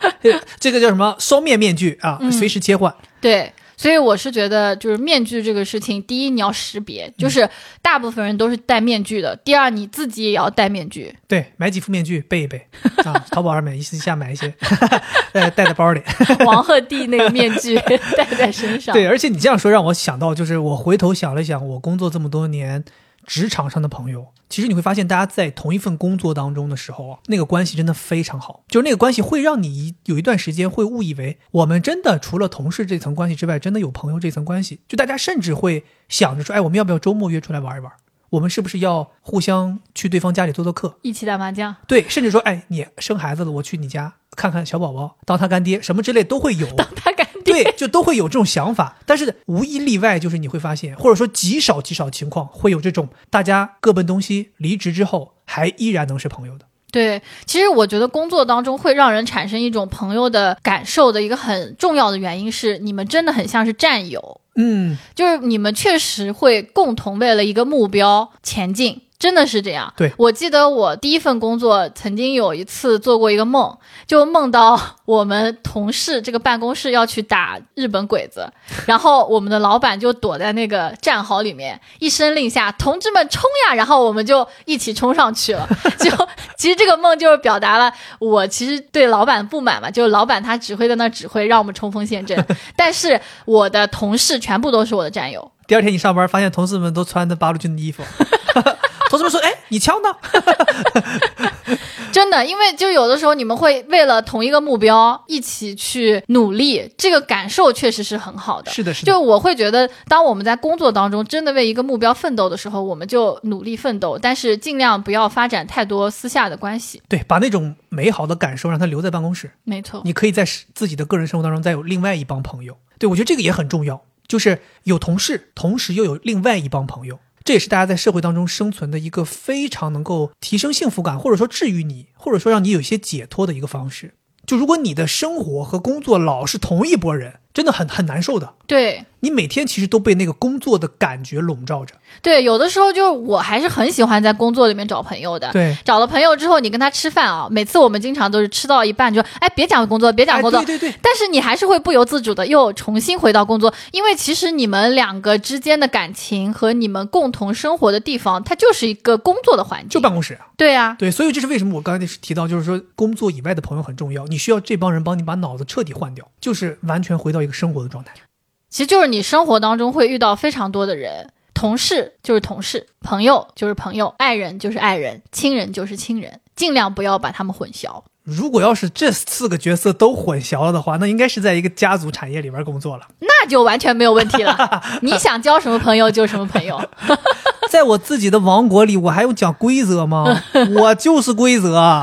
这个叫什么双面面具啊，随时切换。对，所以我是觉得，就是面具这个事情，第一你要识别，就是大部分人都是戴面具的；第二你自己也要戴面具。对，买几副面具备一备啊，淘宝上面一次下买一些，带带在包里。王鹤棣那个面具戴在身上。对，而且你这样说让我想到，就是我回头想了想，我工作这么多年。职场上的朋友，其实你会发现，大家在同一份工作当中的时候啊，那个关系真的非常好。就是那个关系会让你有一段时间会误以为，我们真的除了同事这层关系之外，真的有朋友这层关系。就大家甚至会想着说，哎，我们要不要周末约出来玩一玩？我们是不是要互相去对方家里做做客，一起打麻将？对，甚至说，哎，你生孩子了，我去你家看看小宝宝，当他干爹什么之类都会有。当他干。对，就都会有这种想法，但是无一例外，就是你会发现，或者说极少极少情况会有这种大家各奔东西，离职之后还依然能是朋友的。对，其实我觉得工作当中会让人产生一种朋友的感受的一个很重要的原因是，你们真的很像是战友。嗯，就是你们确实会共同为了一个目标前进。真的是这样。对我记得我第一份工作，曾经有一次做过一个梦，就梦到我们同事这个办公室要去打日本鬼子，然后我们的老板就躲在那个战壕里面，一声令下，同志们冲呀！然后我们就一起冲上去了。就其实这个梦就是表达了我其实对老板不满嘛，就是老板他只会在那指挥，让我们冲锋陷阵，但是我的同事全部都是我的战友。第二天你上班发现同事们都穿的八路军的衣服。同事们说：“哎，你敲呢？” 真的，因为就有的时候你们会为了同一个目标一起去努力，这个感受确实是很好的。是的，是的。就我会觉得，当我们在工作当中真的为一个目标奋斗的时候，我们就努力奋斗，但是尽量不要发展太多私下的关系。对，把那种美好的感受让它留在办公室。没错，你可以在自己的个人生活当中再有另外一帮朋友。对我觉得这个也很重要，就是有同事，同时又有另外一帮朋友。这也是大家在社会当中生存的一个非常能够提升幸福感，或者说治愈你，或者说让你有一些解脱的一个方式。就如果你的生活和工作老是同一拨人。真的很很难受的，对你每天其实都被那个工作的感觉笼罩着。对，有的时候就是我还是很喜欢在工作里面找朋友的。对，找了朋友之后，你跟他吃饭啊，每次我们经常都是吃到一半就哎别讲工作，别讲工作。对对对。但是你还是会不由自主的又重新回到工作，因为其实你们两个之间的感情和你们共同生活的地方，它就是一个工作的环境，就办公室。对啊，对，所以这是为什么我刚才提到，就是说工作以外的朋友很重要，你需要这帮人帮你把脑子彻底换掉，就是完全回到一个生活的状态。其实就是你生活当中会遇到非常多的人，同事就是同事，朋友就是朋友，爱人就是爱人，亲人就是亲人，尽量不要把他们混淆。如果要是这四个角色都混淆了的话，那应该是在一个家族产业里边工作了，那就完全没有问题了。你想交什么朋友就什么朋友，在我自己的王国里，我还用讲规则吗？我就是规则。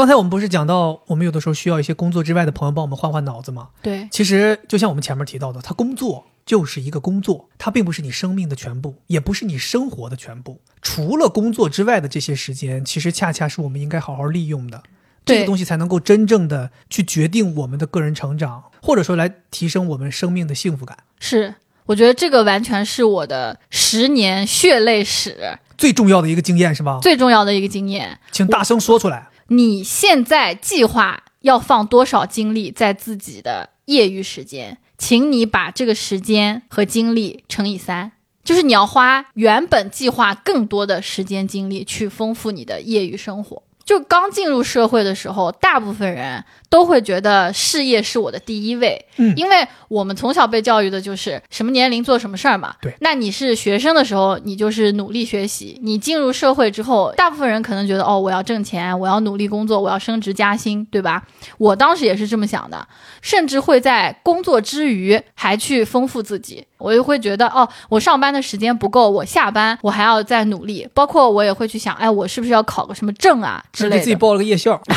刚才我们不是讲到，我们有的时候需要一些工作之外的朋友帮我们换换脑子吗？对，其实就像我们前面提到的，他工作就是一个工作，它并不是你生命的全部，也不是你生活的全部。除了工作之外的这些时间，其实恰恰是我们应该好好利用的，这个东西才能够真正的去决定我们的个人成长，或者说来提升我们生命的幸福感。是，我觉得这个完全是我的十年血泪史最重要的一个经验，是吧？最重要的一个经验，请大声说出来。你现在计划要放多少精力在自己的业余时间？请你把这个时间和精力乘以三，就是你要花原本计划更多的时间精力去丰富你的业余生活。就刚进入社会的时候，大部分人。都会觉得事业是我的第一位，嗯，因为我们从小被教育的就是什么年龄做什么事儿嘛。对，那你是学生的时候，你就是努力学习；你进入社会之后，大部分人可能觉得，哦，我要挣钱，我要努力工作，我要升职加薪，对吧？我当时也是这么想的，甚至会在工作之余还去丰富自己。我就会觉得，哦，我上班的时间不够，我下班我还要再努力。包括我也会去想，哎，我是不是要考个什么证啊之类的？给自己报了个夜校。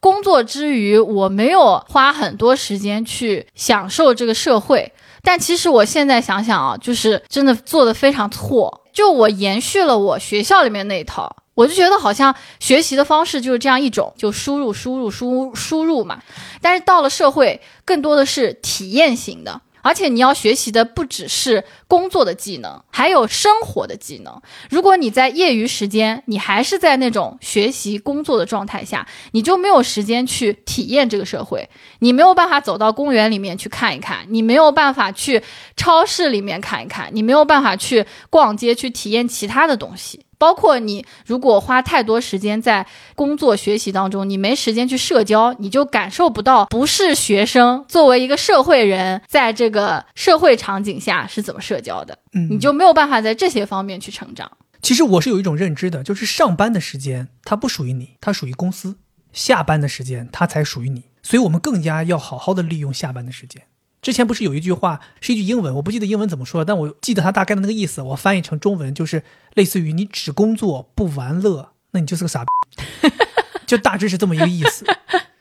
工作之余，我没有花很多时间去享受这个社会。但其实我现在想想啊，就是真的做的非常错。就我延续了我学校里面那一套，我就觉得好像学习的方式就是这样一种，就输入、输入、输输入嘛。但是到了社会，更多的是体验型的。而且你要学习的不只是工作的技能，还有生活的技能。如果你在业余时间，你还是在那种学习工作的状态下，你就没有时间去体验这个社会，你没有办法走到公园里面去看一看，你没有办法去超市里面看一看，你没有办法去逛街去体验其他的东西。包括你，如果花太多时间在工作学习当中，你没时间去社交，你就感受不到不是学生作为一个社会人，在这个社会场景下是怎么社交的，嗯，你就没有办法在这些方面去成长。其实我是有一种认知的，就是上班的时间它不属于你，它属于公司；下班的时间它才属于你，所以我们更加要好好的利用下班的时间。之前不是有一句话是一句英文，我不记得英文怎么说了，但我记得它大概的那个意思，我翻译成中文就是类似于你只工作不玩乐，那你就是个傻逼，就大致是这么一个意思，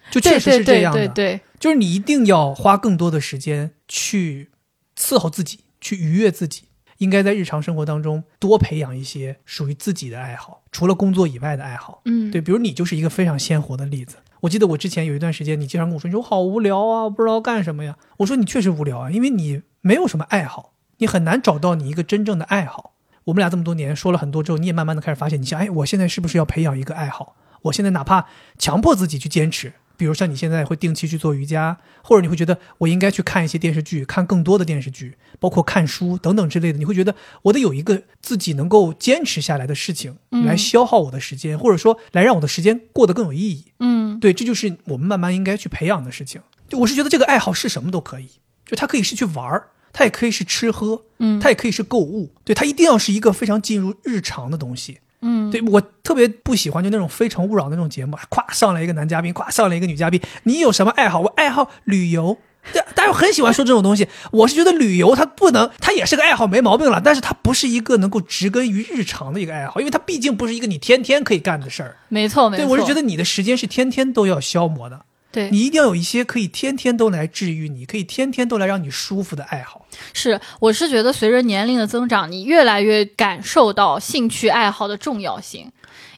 就确实是这样的，对对，就是你一定要花更多的时间去伺候自己，去愉悦自己，应该在日常生活当中多培养一些属于自己的爱好，除了工作以外的爱好，嗯，对，比如你就是一个非常鲜活的例子。我记得我之前有一段时间，你经常跟我说，你说好无聊啊，不知道干什么呀。我说你确实无聊啊，因为你没有什么爱好，你很难找到你一个真正的爱好。我们俩这么多年说了很多之后，你也慢慢的开始发现，你想，哎，我现在是不是要培养一个爱好？我现在哪怕强迫自己去坚持。比如像你现在会定期去做瑜伽，或者你会觉得我应该去看一些电视剧，看更多的电视剧，包括看书等等之类的。你会觉得我得有一个自己能够坚持下来的事情，来消耗我的时间，或者说来让我的时间过得更有意义。嗯，对，这就是我们慢慢应该去培养的事情。就我是觉得这个爱好是什么都可以，就它可以是去玩儿，它也可以是吃喝，嗯，它也可以是购物，对，它一定要是一个非常进入日常的东西。嗯，对我特别不喜欢就那种非诚勿扰那种节目，咵上来一个男嘉宾，咵上来一个女嘉宾，你有什么爱好？我爱好旅游。对，大家很喜欢说这种东西。我是觉得旅游它不能，它也是个爱好，没毛病了。但是它不是一个能够植根于日常的一个爱好，因为它毕竟不是一个你天天可以干的事儿。没错，没错。对，我是觉得你的时间是天天都要消磨的。对你一定要有一些可以天天都来治愈你，可以天天都来让你舒服的爱好。是，我是觉得随着年龄的增长，你越来越感受到兴趣爱好的重要性。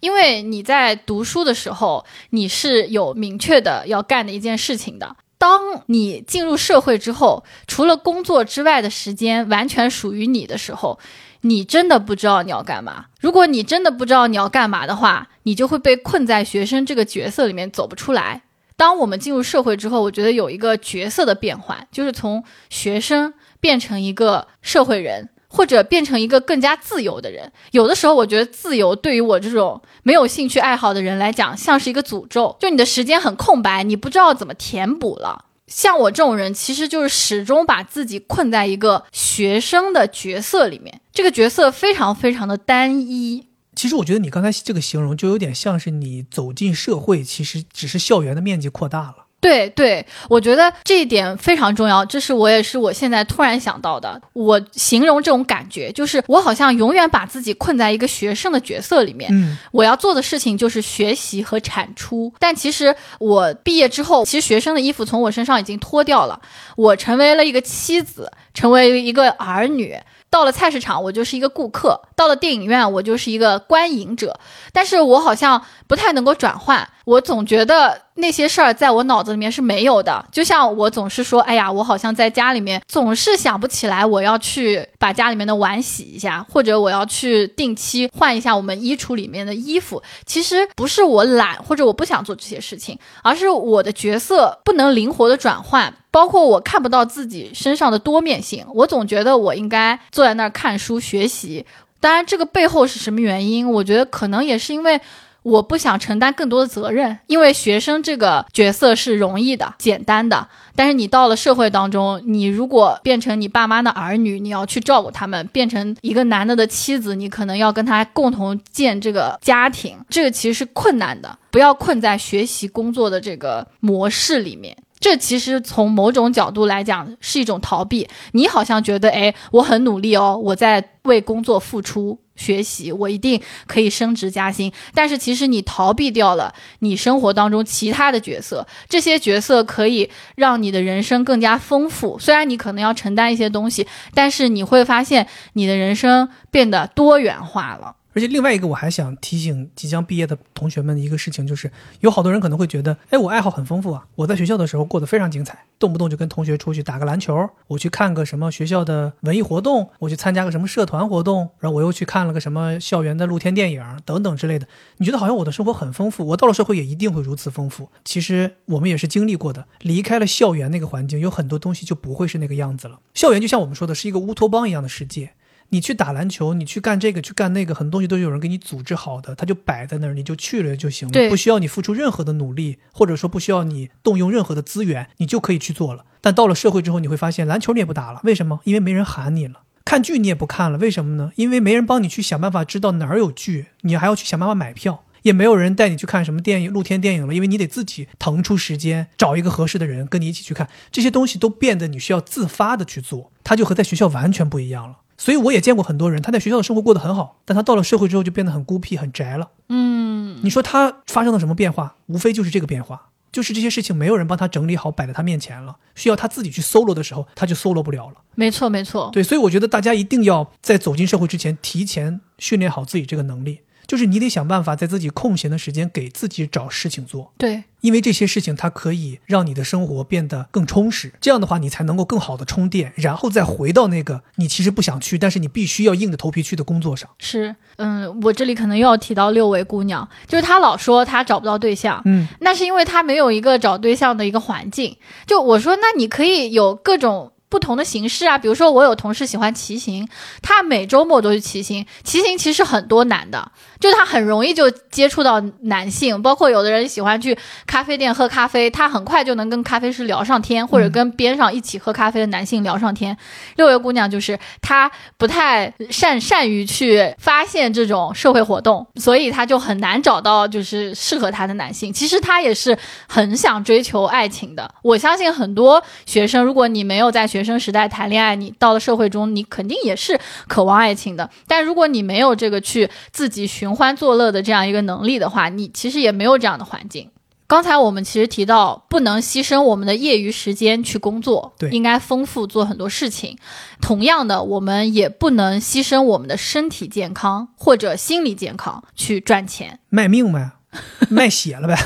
因为你在读书的时候，你是有明确的要干的一件事情的。当你进入社会之后，除了工作之外的时间完全属于你的时候，你真的不知道你要干嘛。如果你真的不知道你要干嘛的话，你就会被困在学生这个角色里面走不出来。当我们进入社会之后，我觉得有一个角色的变换，就是从学生变成一个社会人。或者变成一个更加自由的人。有的时候，我觉得自由对于我这种没有兴趣爱好的人来讲，像是一个诅咒。就你的时间很空白，你不知道怎么填补了。像我这种人，其实就是始终把自己困在一个学生的角色里面，这个角色非常非常的单一。其实我觉得你刚才这个形容，就有点像是你走进社会，其实只是校园的面积扩大了。对对，我觉得这一点非常重要，这是我也是我现在突然想到的。我形容这种感觉，就是我好像永远把自己困在一个学生的角色里面。嗯，我要做的事情就是学习和产出。但其实我毕业之后，其实学生的衣服从我身上已经脱掉了，我成为了一个妻子，成为一个儿女。到了菜市场，我就是一个顾客；到了电影院，我就是一个观影者。但是我好像不太能够转换，我总觉得那些事儿在我脑子里面是没有的。就像我总是说，哎呀，我好像在家里面总是想不起来我要去把家里面的碗洗一下，或者我要去定期换一下我们衣橱里面的衣服。其实不是我懒，或者我不想做这些事情，而是我的角色不能灵活的转换。包括我看不到自己身上的多面性，我总觉得我应该坐在那儿看书学习。当然，这个背后是什么原因？我觉得可能也是因为我不想承担更多的责任。因为学生这个角色是容易的、简单的，但是你到了社会当中，你如果变成你爸妈的儿女，你要去照顾他们；变成一个男的的妻子，你可能要跟他共同建这个家庭，这个其实是困难的。不要困在学习工作的这个模式里面。这其实从某种角度来讲是一种逃避。你好像觉得，哎，我很努力哦，我在为工作付出。学习，我一定可以升职加薪。但是其实你逃避掉了你生活当中其他的角色，这些角色可以让你的人生更加丰富。虽然你可能要承担一些东西，但是你会发现你的人生变得多元化了。而且另外一个，我还想提醒即将毕业的同学们的一个事情，就是有好多人可能会觉得，哎，我爱好很丰富啊，我在学校的时候过得非常精彩，动不动就跟同学出去打个篮球，我去看个什么学校的文艺活动，我去参加个什么社团活动，然后我又去看了个什么校园的露天电影等等之类的。你觉得好像我的生活很丰富，我到了社会也一定会如此丰富。其实我们也是经历过的，离开了校园那个环境，有很多东西就不会是那个样子了。校园就像我们说的，是一个乌托邦一样的世界。你去打篮球，你去干这个，去干那个，很多东西都有人给你组织好的，他就摆在那儿，你就去了就行了，不需要你付出任何的努力，或者说不需要你动用任何的资源，你就可以去做了。但到了社会之后，你会发现篮球你也不打了，为什么？因为没人喊你了。看剧你也不看了，为什么呢？因为没人帮你去想办法知道哪儿有剧，你还要去想办法买票，也没有人带你去看什么电影、露天电影了，因为你得自己腾出时间找一个合适的人跟你一起去看。这些东西都变得你需要自发的去做，它就和在学校完全不一样了。所以我也见过很多人，他在学校的生活过得很好，但他到了社会之后就变得很孤僻、很宅了。嗯，你说他发生了什么变化？无非就是这个变化，就是这些事情没有人帮他整理好，摆在他面前了，需要他自己去搜罗的时候，他就搜罗不了了。没错，没错。对，所以我觉得大家一定要在走进社会之前，提前训练好自己这个能力。就是你得想办法在自己空闲的时间给自己找事情做，对，因为这些事情它可以让你的生活变得更充实，这样的话你才能够更好的充电，然后再回到那个你其实不想去，但是你必须要硬着头皮去的工作上。是，嗯，我这里可能又要提到六位姑娘，就是她老说她找不到对象，嗯，那是因为她没有一个找对象的一个环境。就我说，那你可以有各种。不同的形式啊，比如说我有同事喜欢骑行，他每周末都去骑行。骑行其实很多男的，就他很容易就接触到男性，包括有的人喜欢去咖啡店喝咖啡，他很快就能跟咖啡师聊上天，或者跟边上一起喝咖啡的男性聊上天。六月姑娘就是她不太善善于去发现这种社会活动，所以她就很难找到就是适合她的男性。其实她也是很想追求爱情的。我相信很多学生，如果你没有在学学生时代谈恋爱，你到了社会中，你肯定也是渴望爱情的。但如果你没有这个去自己寻欢作乐的这样一个能力的话，你其实也没有这样的环境。刚才我们其实提到，不能牺牲我们的业余时间去工作，对，应该丰富做很多事情。同样的，我们也不能牺牲我们的身体健康或者心理健康去赚钱，卖命呗，卖血了呗。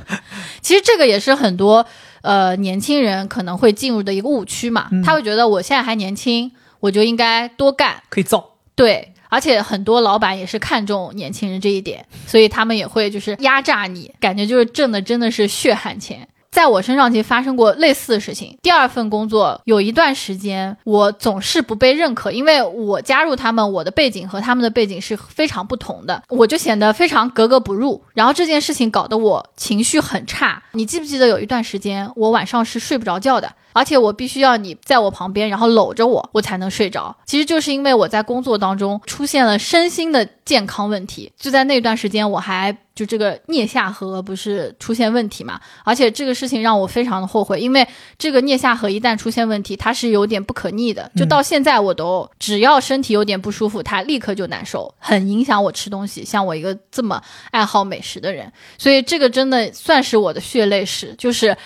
其实这个也是很多。呃，年轻人可能会进入的一个误区嘛，他会觉得我现在还年轻，我就应该多干，可以造。对，而且很多老板也是看重年轻人这一点，所以他们也会就是压榨你，感觉就是挣的真的是血汗钱。在我身上其实发生过类似的事情。第二份工作有一段时间，我总是不被认可，因为我加入他们，我的背景和他们的背景是非常不同的，我就显得非常格格不入。然后这件事情搞得我情绪很差。你记不记得有一段时间，我晚上是睡不着觉的？而且我必须要你在我旁边，然后搂着我，我才能睡着。其实就是因为我在工作当中出现了身心的健康问题。就在那段时间，我还就这个颞下颌不是出现问题嘛？而且这个事情让我非常的后悔，因为这个颞下颌一旦出现问题，它是有点不可逆的。就到现在我都只要身体有点不舒服，它立刻就难受，很影响我吃东西。像我一个这么爱好美食的人，所以这个真的算是我的血泪史，就是。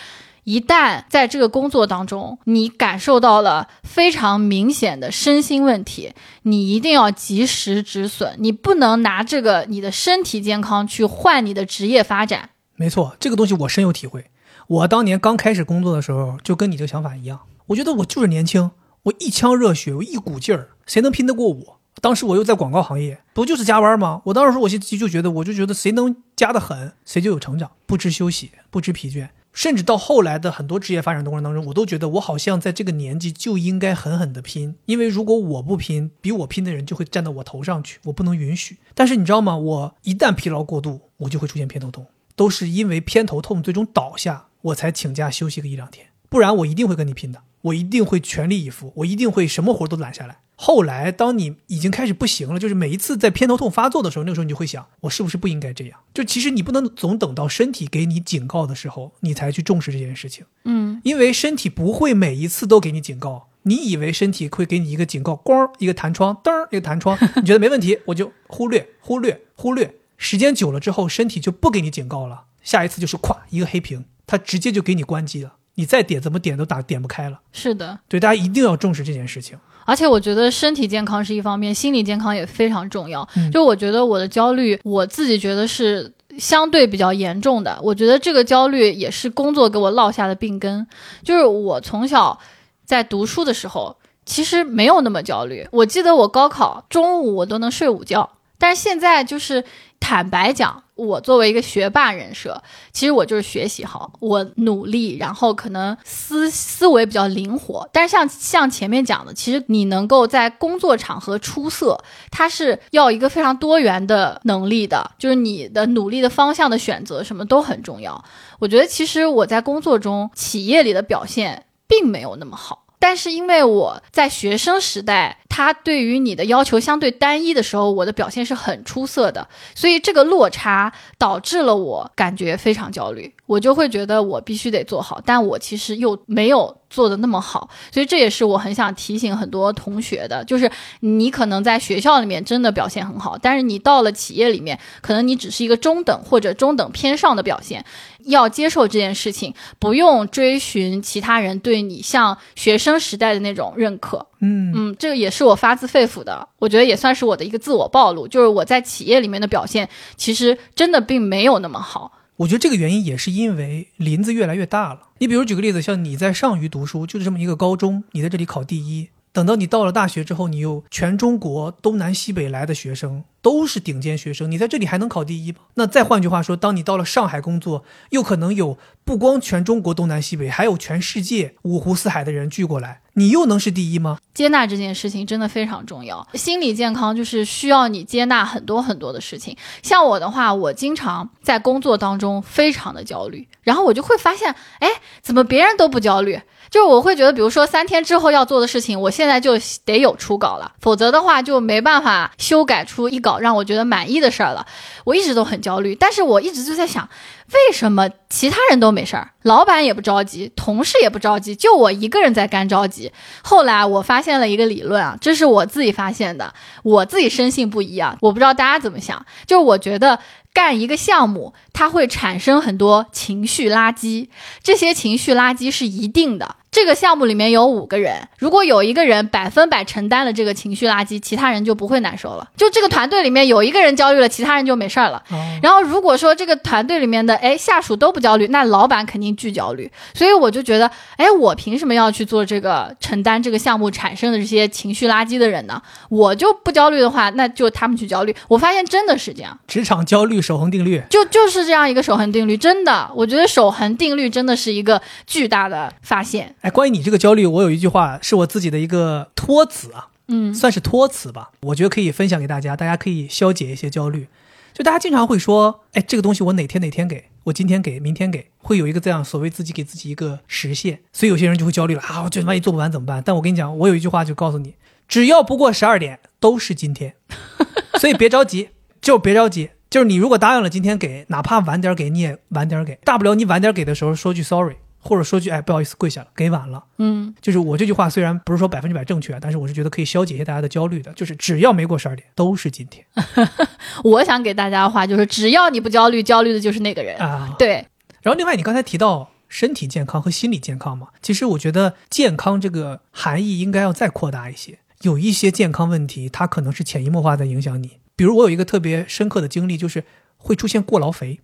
一旦在这个工作当中，你感受到了非常明显的身心问题，你一定要及时止损。你不能拿这个你的身体健康去换你的职业发展。没错，这个东西我深有体会。我当年刚开始工作的时候，就跟你这个想法一样。我觉得我就是年轻，我一腔热血，我一股劲儿，谁能拼得过我？当时我又在广告行业，不就是加班吗？我当时我就就觉得，我就觉得谁能加得狠，谁就有成长，不知休息，不知疲倦。甚至到后来的很多职业发展的过程当中，我都觉得我好像在这个年纪就应该狠狠的拼，因为如果我不拼，比我拼的人就会站到我头上去，我不能允许。但是你知道吗？我一旦疲劳过度，我就会出现偏头痛，都是因为偏头痛最终倒下，我才请假休息个一两天，不然我一定会跟你拼的，我一定会全力以赴，我一定会什么活都揽下来。后来，当你已经开始不行了，就是每一次在偏头痛发作的时候，那个时候你就会想，我是不是不应该这样？就其实你不能总等到身体给你警告的时候，你才去重视这件事情。嗯，因为身体不会每一次都给你警告。你以为身体会给你一个警告，咣，一个弹窗，噔，一个弹窗，你觉得没问题，我就忽略、忽略、忽略。时间久了之后，身体就不给你警告了，下一次就是咵一个黑屏，它直接就给你关机了。你再点怎么点都打点不开了。是的，对，大家一定要重视这件事情。而且我觉得身体健康是一方面，心理健康也非常重要。嗯就我觉得我的焦虑，我自己觉得是相对比较严重的。我觉得这个焦虑也是工作给我落下的病根。就是我从小在读书的时候，其实没有那么焦虑。我记得我高考中午我都能睡午觉，但是现在就是坦白讲，我作为一个学霸人设，其实我就是学习好，我努力，然后可能思思维比较灵活。但是像像前面讲的，其实你能够在工作场合出色，它是要一个非常多元的能力的，就是你的努力的方向的选择什么都很重要。我觉得其实我在工作中企业里的表现并没有那么好。但是因为我在学生时代，他对于你的要求相对单一的时候，我的表现是很出色的，所以这个落差导致了我感觉非常焦虑，我就会觉得我必须得做好，但我其实又没有做的那么好，所以这也是我很想提醒很多同学的，就是你可能在学校里面真的表现很好，但是你到了企业里面，可能你只是一个中等或者中等偏上的表现，要接受这件事情，不用追寻其他人对你像学生时代的那种认可。嗯嗯，这个也是我发自肺腑的，我觉得也算是我的一个自我暴露，就是我在企业里面的表现，其实真的并没有那么好。我觉得这个原因也是因为林子越来越大了。你比如举个例子，像你在上虞读书，就是这么一个高中，你在这里考第一。等到你到了大学之后，你有全中国东南西北来的学生，都是顶尖学生，你在这里还能考第一吗？那再换句话说，当你到了上海工作，又可能有不光全中国东南西北，还有全世界五湖四海的人聚过来，你又能是第一吗？接纳这件事情真的非常重要，心理健康就是需要你接纳很多很多的事情。像我的话，我经常在工作当中非常的焦虑，然后我就会发现，哎，怎么别人都不焦虑？就是我会觉得，比如说三天之后要做的事情，我现在就得有初稿了，否则的话就没办法修改出一稿让我觉得满意的事儿了。我一直都很焦虑，但是我一直就在想，为什么其他人都没事儿，老板也不着急，同事也不着急，就我一个人在干着急？后来我发现了一个理论啊，这是我自己发现的，我自己深信不疑啊，我不知道大家怎么想，就是我觉得。干一个项目，它会产生很多情绪垃圾，这些情绪垃圾是一定的。这个项目里面有五个人，如果有一个人百分百承担了这个情绪垃圾，其他人就不会难受了。就这个团队里面有一个人焦虑了，其他人就没事儿了。哦然后如果说这个团队里面的哎下属都不焦虑，那老板肯定巨焦虑。所以我就觉得，哎，我凭什么要去做这个承担这个项目产生的这些情绪垃圾的人呢？我就不焦虑的话，那就他们去焦虑。我发现真的是这样。职场焦虑守恒定律。就就是这样一个守恒定律，真的，我觉得守恒定律真的是一个巨大的发现。哎，关于你这个焦虑，我有一句话是我自己的一个托词啊，嗯算是托词吧，我觉得可以分享给大家，大家可以消解一些焦虑。就大家经常会说，哎，这个东西我哪天哪天给，我今天给，明天给，会有一个这样所谓自己给自己一个实现，所以有些人就会焦虑了啊，我这万一做不完怎么办？但我跟你讲，我有一句话就告诉你，只要不过十二点都是今天，所以别着急，就别着急。就是你如果答应了今天给，哪怕晚点给你也晚点给，大不了你晚点给的时候说句 sorry，或者说句哎不好意思跪下了，给晚了。嗯，就是我这句话虽然不是说百分之百正确，但是我是觉得可以消解一下大家的焦虑的。就是只要没过十二点，都是今天 我想给大家的话就是，只要你不焦虑，焦虑的就是那个人。啊。对，然后另外，你刚才提到身体健康和心理健康嘛，其实我觉得健康这个含义应该要再扩大一些。有一些健康问题，它可能是潜移默化在影响你。比如我有一个特别深刻的经历，就是会出现过劳肥，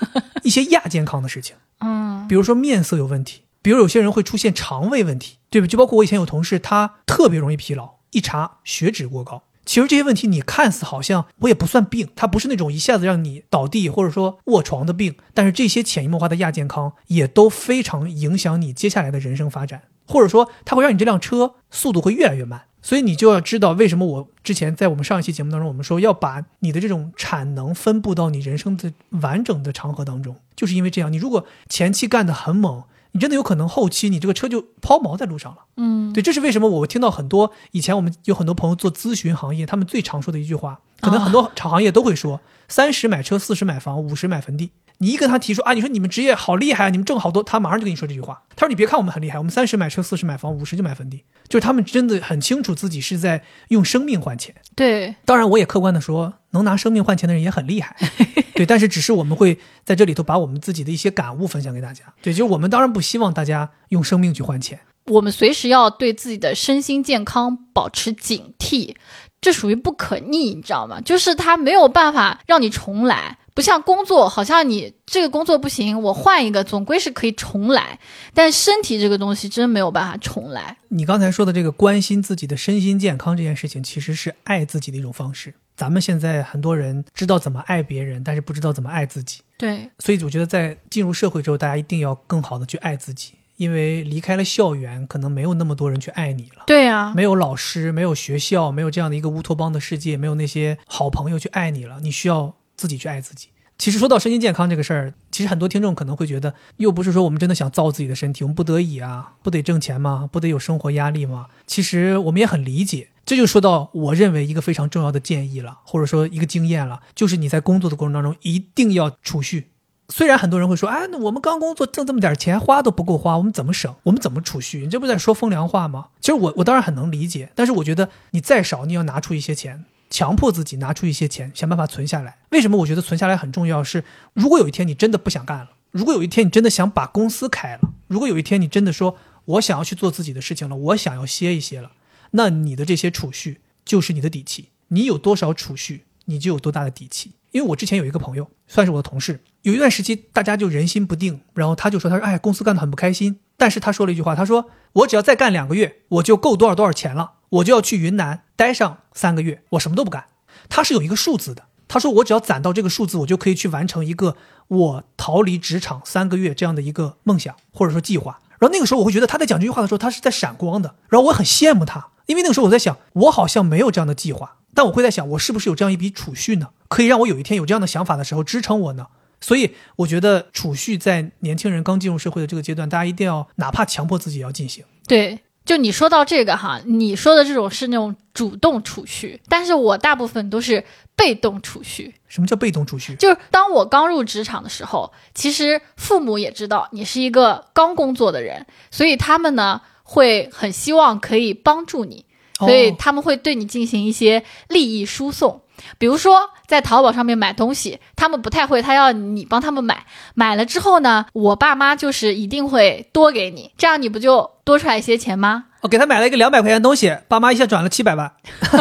一些亚健康的事情。嗯比如说面色有问题，比如有些人会出现肠胃问题，对吧？就包括我以前有同事，他特别容易疲劳，一查血脂过高。其实这些问题你看似好像我也不算病，它不是那种一下子让你倒地或者说卧床的病，但是这些潜移默化的亚健康也都非常影响你接下来的人生发展，或者说它会让你这辆车速度会越来越慢。所以你就要知道为什么我之前在我们上一期节目当中，我们说要把你的这种产能分布到你人生的完整的长河当中，就是因为这样。你如果前期干得很猛，你真的有可能后期你这个车就抛锚在路上了。嗯，对，这是为什么我听到很多以前我们有很多朋友做咨询行业，他们最常说的一句话，可能很多行业都会说：三十买车，四十买房，五十买坟地。你一跟他提出啊，你说你们职业好厉害啊，你们挣好多，他马上就跟你说这句话。他说你别看我们很厉害，我们三十买车，四十买房，五十就买坟地，就是他们真的很清楚自己是在用生命换钱。对，当然我也客观的说，能拿生命换钱的人也很厉害。对，但是只是我们会在这里头把我们自己的一些感悟分享给大家。对，就是我们当然不希望大家用生命去换钱。我们随时要对自己的身心健康保持警惕，这属于不可逆，你知道吗？就是它没有办法让你重来，不像工作，好像你这个工作不行，我换一个，总归是可以重来。但身体这个东西真没有办法重来。你刚才说的这个关心自己的身心健康这件事情，其实是爱自己的一种方式。咱们现在很多人知道怎么爱别人，但是不知道怎么爱自己。对，所以我觉得在进入社会之后，大家一定要更好的去爱自己。因为离开了校园，可能没有那么多人去爱你了。对呀、没有老师，没有学校，没有这样的一个乌托邦的世界，没有那些好朋友去爱你了。你需要自己去爱自己。其实说到身心健康这个事儿，其实很多听众可能会觉得，又不是说我们真的想造自己的身体，我们不得已啊，不得挣钱吗？不得有生活压力吗？其实我们也很理解。这就说到我认为一个非常重要的建议了，或者说一个经验了，就是你在工作的过程当中一定要储蓄。虽然很多人会说，哎，那我们刚工作挣这么点钱，花都不够花，我们怎么省？我们怎么储蓄？你这不在说风凉话吗？其实我我当然很能理解，但是我觉得你再少，你要拿出一些钱，强迫自己拿出一些钱，想办法存下来。为什么我觉得存下来很重要？是如果有一天你真的不想干了，如果有一天你真的想把公司开了，如果有一天你真的说我想要去做自己的事情了，我想要歇一歇了，那你的这些储蓄就是你的底气。你有多少储蓄，你就有多大的底气。因为我之前有一个朋友，算是我的同事，有一段时期大家就人心不定，然后他就说，他说，哎，公司干得很不开心。但是他说了一句话，他说，我只要再干两个月，我就够多少多少钱了，我就要去云南待上三个月，我什么都不干。他是有一个数字的，他说我只要攒到这个数字，我就可以去完成一个我逃离职场三个月这样的一个梦想或者说计划。然后那个时候我会觉得他在讲这句话的时候，他是在闪光的，然后我很羡慕他，因为那个时候我在想，我好像没有这样的计划。但我会在想，我是不是有这样一笔储蓄呢？可以让我有一天有这样的想法的时候支撑我呢？所以我觉得储蓄在年轻人刚进入社会的这个阶段，大家一定要哪怕强迫自己也要进行。对，就你说到这个哈，你说的这种是那种主动储蓄，但是我大部分都是被动储蓄。什么叫被动储蓄？就是当我刚入职场的时候，其实父母也知道你是一个刚工作的人，所以他们呢会很希望可以帮助你，所以哦他们会对你进行一些利益输送。比如说在淘宝上面买东西，他们不太会，他要你帮他们买，买了之后呢，我爸妈就是一定会多给你，这样你不就多出来一些钱吗？我给他买了一个两百块钱的东西，爸妈一下转了七百万，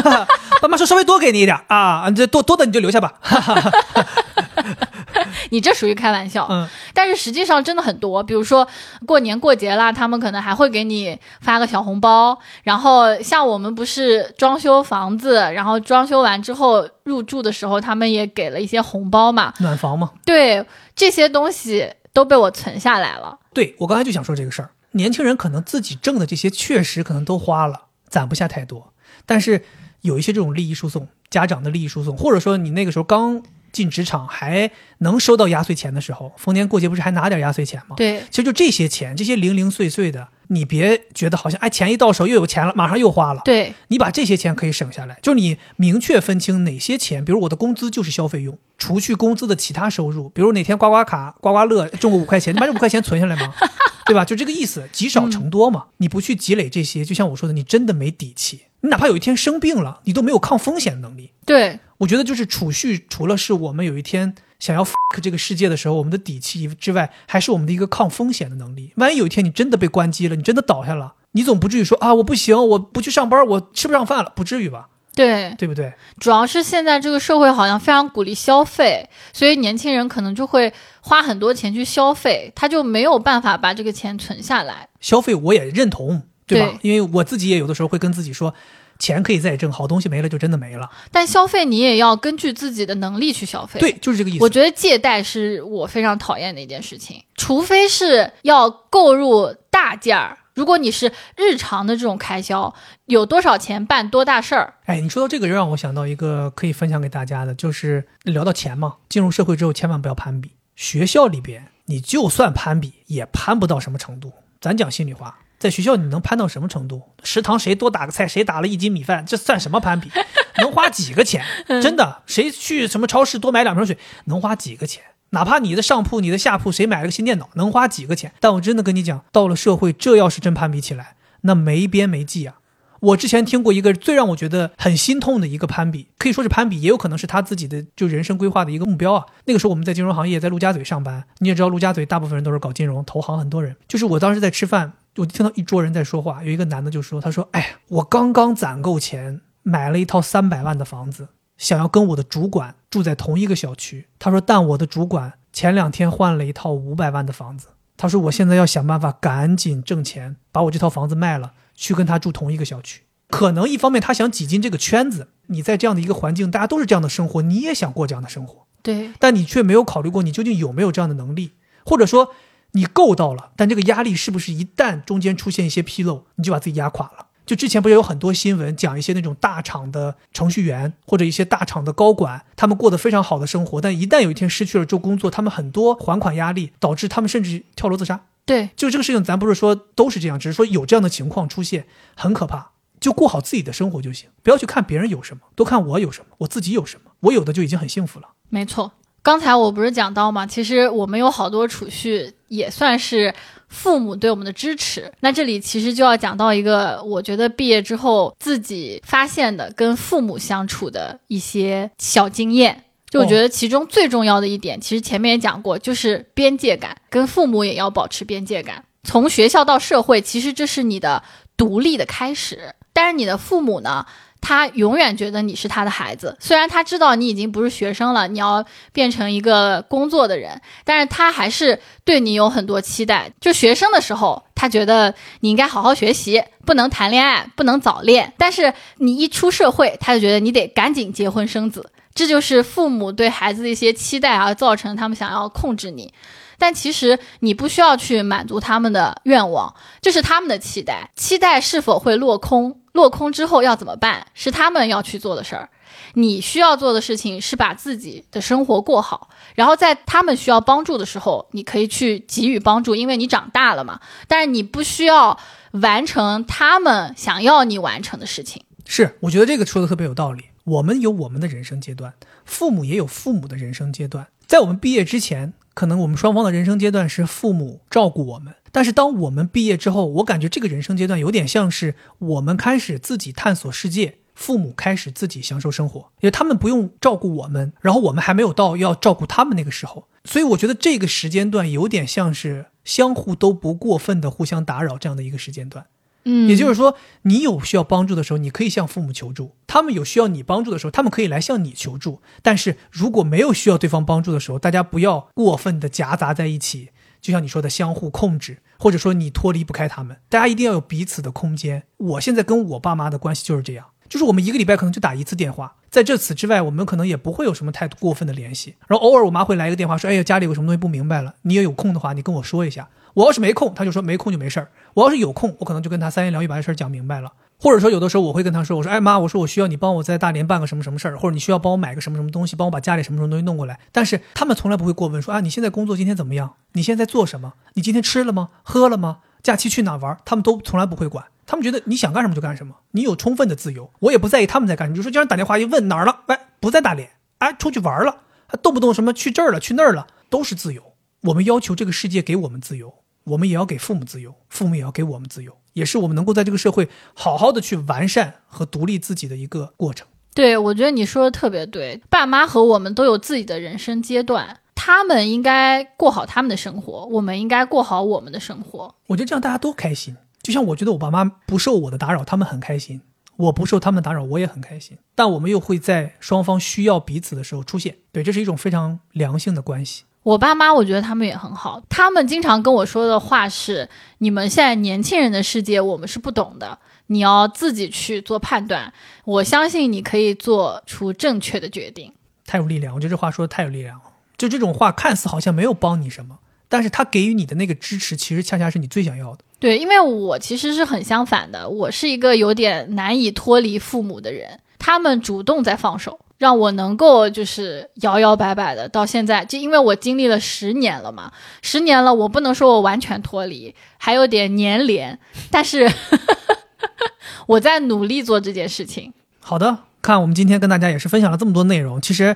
爸妈说稍微多给你一点啊，这多多的你就留下吧。你这属于开玩笑，嗯，但是实际上真的很多，比如说过年过节啦，他们可能还会给你发个小红包。然后像我们不是装修房子，然后装修完之后入住的时候，他们也给了一些红包嘛。暖房嘛。对，这些东西都被我存下来了。对我刚才就想说这个事儿，年轻人可能自己挣的这些确实可能都花了，攒不下太多，但是有一些这种利益输送，家长的利益输送，或者说你那个时候刚进职场还能收到压岁钱的时候，逢年过节不是还拿点压岁钱吗？对，其实就这些钱，这些零零碎碎的，你别觉得好像哎钱一到手又有钱了，马上又花了。对，你把这些钱可以省下来，就是你明确分清哪些钱，比如我的工资就是消费用，除去工资的其他收入，比如哪天刮刮卡、刮刮乐中个五块钱，你把这五块钱存下来吗？对吧？就这个意思，积少成多嘛。你不去积累这些，就像我说的，你真的没底气。你哪怕有一天生病了，你都没有抗风险能力。对，我觉得就是储蓄，除了是我们有一天想要这个世界的时候，我们的底气之外，还是我们的一个抗风险的能力。万一有一天你真的被关机了，你真的倒下了，你总不至于说啊，我不行，我不去上班，我吃不上饭了，不至于吧？对，对不对？主要是现在这个社会好像非常鼓励消费，所以年轻人可能就会花很多钱去消费，他就没有办法把这个钱存下来。消费我也认同，对吧？对因为我自己也有的时候会跟自己说，钱可以再挣，好东西没了就真的没了。但消费你也要根据自己的能力去消费。对，，就是这个意思。我觉得借贷是我非常讨厌的一件事情，除非是要购入大件儿。如果你是日常的这种开销，有多少钱办多大事儿？哎，你说到这个，让我想到一个可以分享给大家的，就是聊到钱嘛，进入社会之后千万不要攀比。学校里边，你就算攀比，也攀不到什么程度。咱讲心里话，在学校你能攀到什么程度？食堂谁多打个菜，谁打了一斤米饭，这算什么攀比？能花几个钱？真的，谁去什么超市多买两瓶水，能花几个钱？哪怕你的上铺、你的下铺谁买了个新电脑，能花几个钱？但我真的跟你讲，到了社会，这要是真攀比起来，那没边没际啊！我之前听过一个最让我觉得很心痛的一个攀比，可以说是攀比，也有可能是他自己的就人生规划的一个目标啊。那个时候我们在金融行业，在陆家嘴上班，你也知道陆家嘴大部分人都是搞金融，投行很多人。就是我当时在吃饭，我听到一桌人在说话，有一个男的就说：“他说，哎，我刚刚攒够钱，买了一套三百万的房子，想要跟我的主管住在同一个小区。他说，但我的主管前两天换了一套五百万的房子。他说，我现在要想办法赶紧挣钱，把我这套房子卖了。”去跟他住同一个小区，可能一方面他想挤进这个圈子，你在这样的一个环境，大家都是这样的生活，你也想过这样的生活，对，但你却没有考虑过你究竟有没有这样的能力，或者说你够到了，但这个压力是不是一旦中间出现一些纰漏，你就把自己压垮了？就之前不是有很多新闻讲一些那种大厂的程序员或者一些大厂的高管，他们过得非常好的生活，但一旦有一天失去了这工作，他们很多还款压力导致他们甚至跳楼自杀。对，就这个事情，咱不是说都是这样，只是说有这样的情况出现，很可怕。就过好自己的生活就行，不要去看别人有什么，多看我有什么，我自己有什么，我有的就已经很幸福了。没错，刚才我不是讲到吗？其实我们有好多储蓄，也算是父母对我们的支持。那这里其实就要讲到一个，我觉得毕业之后自己发现的跟父母相处的一些小经验。就我觉得其中最重要的一点，其实前面也讲过，就是边界感，跟父母也要保持边界感。从学校到社会，其实这是你的独立的开始。但是你的父母呢，他永远觉得你是他的孩子，虽然他知道你已经不是学生了，你要变成一个工作的人，但是他还是对你有很多期待。就学生的时候，他觉得你应该好好学习，不能谈恋爱，不能早恋。但是你一出社会，他就觉得你得赶紧结婚生子。这就是父母对孩子的一些期待，而造成他们想要控制你。但其实你不需要去满足他们的愿望，这是他们的期待。期待是否会落空？落空之后要怎么办？是他们要去做的事儿。你需要做的事情是把自己的生活过好，然后在他们需要帮助的时候，你可以去给予帮助，因为你长大了嘛。但是你不需要完成他们想要你完成的事情。是，我觉得这个说的特别有道理。我们有我们的人生阶段，父母也有父母的人生阶段。在我们毕业之前，可能我们双方的人生阶段是父母照顾我们。但是当我们毕业之后，我感觉这个人生阶段有点像是我们开始自己探索世界，父母开始自己享受生活，因为他们不用照顾我们，然后我们还没有到要照顾他们那个时候。所以我觉得这个时间段有点像是相互都不过分的互相打扰这样的一个时间段。嗯，也就是说，你有需要帮助的时候，你可以向父母求助；他们有需要你帮助的时候，他们可以来向你求助。但是如果没有需要对方帮助的时候，大家不要过分的夹杂在一起，就像你说的，相互控制，或者说你脱离不开他们。大家一定要有彼此的空间。我现在跟我爸妈的关系就是这样，就是我们一个礼拜可能就打一次电话，在这此之外，我们可能也不会有什么太过分的联系。然后偶尔我妈会来一个电话，说：“哎呀，家里有什么东西不明白了，你也有空的话，你跟我说一下。”我要是没空，她就说没空就没事儿；我要是有空，我可能就跟他三言两语把这事儿讲明白了。或者说，有的时候我会跟她说：“我说，哎妈，我说我需要你帮我在大连办个什么什么事儿，或者你需要帮我买个什么什么东西，帮我把家里什么什么东西弄过来。”但是他们从来不会过问说：“啊，你现在工作今天怎么样？你现在做什么？你今天吃了吗？喝了吗？假期去哪玩？”他们都从来不会管。他们觉得你想干什么就干什么，你有充分的自由。我也不在意他们在干什么。就说经常打电话一问哪儿了，哎，不在大连，哎，出去玩了，还动不动什么去这儿了，去那儿了，都是自由。我们要求这个世界给我们自由。我们也要给父母自由，父母也要给我们自由，也是我们能够在这个社会好好的去完善和独立自己的一个过程。对，我觉得你说的特别对。爸妈和我们都有自己的人生阶段，他们应该过好他们的生活，我们应该过好我们的生活。我觉得这样大家都开心。就像我觉得我爸妈不受我的打扰，他们很开心；我不受他们打扰，我也很开心。但我们又会在双方需要彼此的时候出现。对，这是一种非常良性的关系。我爸妈，我觉得他们也很好。他们经常跟我说的话是：“你们现在年轻人的世界，我们是不懂的，你要自己去做判断。我相信你可以做出正确的决定。”太有力量，我觉得这话说的太有力量了。就这种话，看似好像没有帮你什么，但是他给予你的那个支持，其实恰恰是你最想要的。对，因为我其实是很相反的，我是一个有点难以脱离父母的人，他们主动在放手。让我能够就是摇摇摆摆的到现在，就因为我经历了十年了嘛，十年了，我不能说我完全脱离，还有点粘连，但是 我在努力做这件事情。好的，看我们今天跟大家也是分享了这么多内容，其实，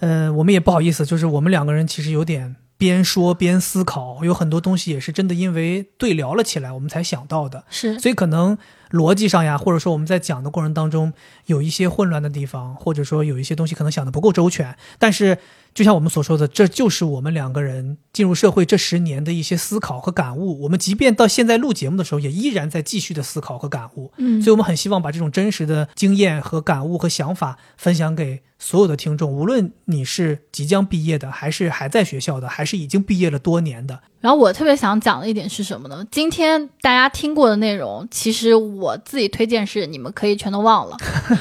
呃，我们也不好意思，就是我们两个人其实有点边说边思考，有很多东西也是真的因为对聊了起来，我们才想到的。是所以可能逻辑上呀，或者说我们在讲的过程当中有一些混乱的地方，或者说有一些东西可能想的不够周全。但是就像我们所说的，这就是我们两个人进入社会这十年的一些思考和感悟。我们即便到现在录节目的时候，也依然在继续的思考和感悟。嗯所以我们很希望把这种真实的经验和感悟和想法分享给所有的听众，无论你是即将毕业的，还是还在学校的，还是已经毕业了多年的。然后我特别想讲的一点是什么呢？今天大家听过的内容，其实我自己推荐是你们可以全都忘了，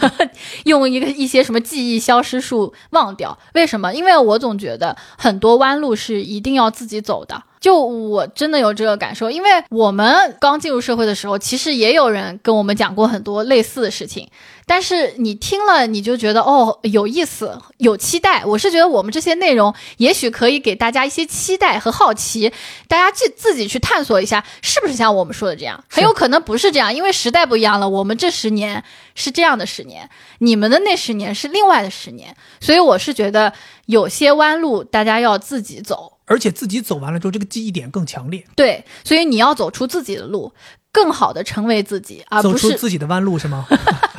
用一个一些什么记忆消失术忘掉。为什么？因为我总觉得很多弯路是一定要自己走的。就我真的有这个感受，因为我们刚进入社会的时候，其实也有人跟我们讲过很多类似的事情，但是你听了你就觉得哦有意思，有期待。我是觉得我们这些内容也许可以给大家一些期待和好奇，大家自自己去探索一下，是不是像我们说的这样？很有可能不是这样，因为时代不一样了。我们这十年是这样的十年，你们的那十年是另外的十年，所以我是觉得有些弯路大家要自己走。而且自己走完了之后，这个记忆点更强烈，对，所以你要走出自己的路，更好的成为自己，而走出不是自己的弯路是吗？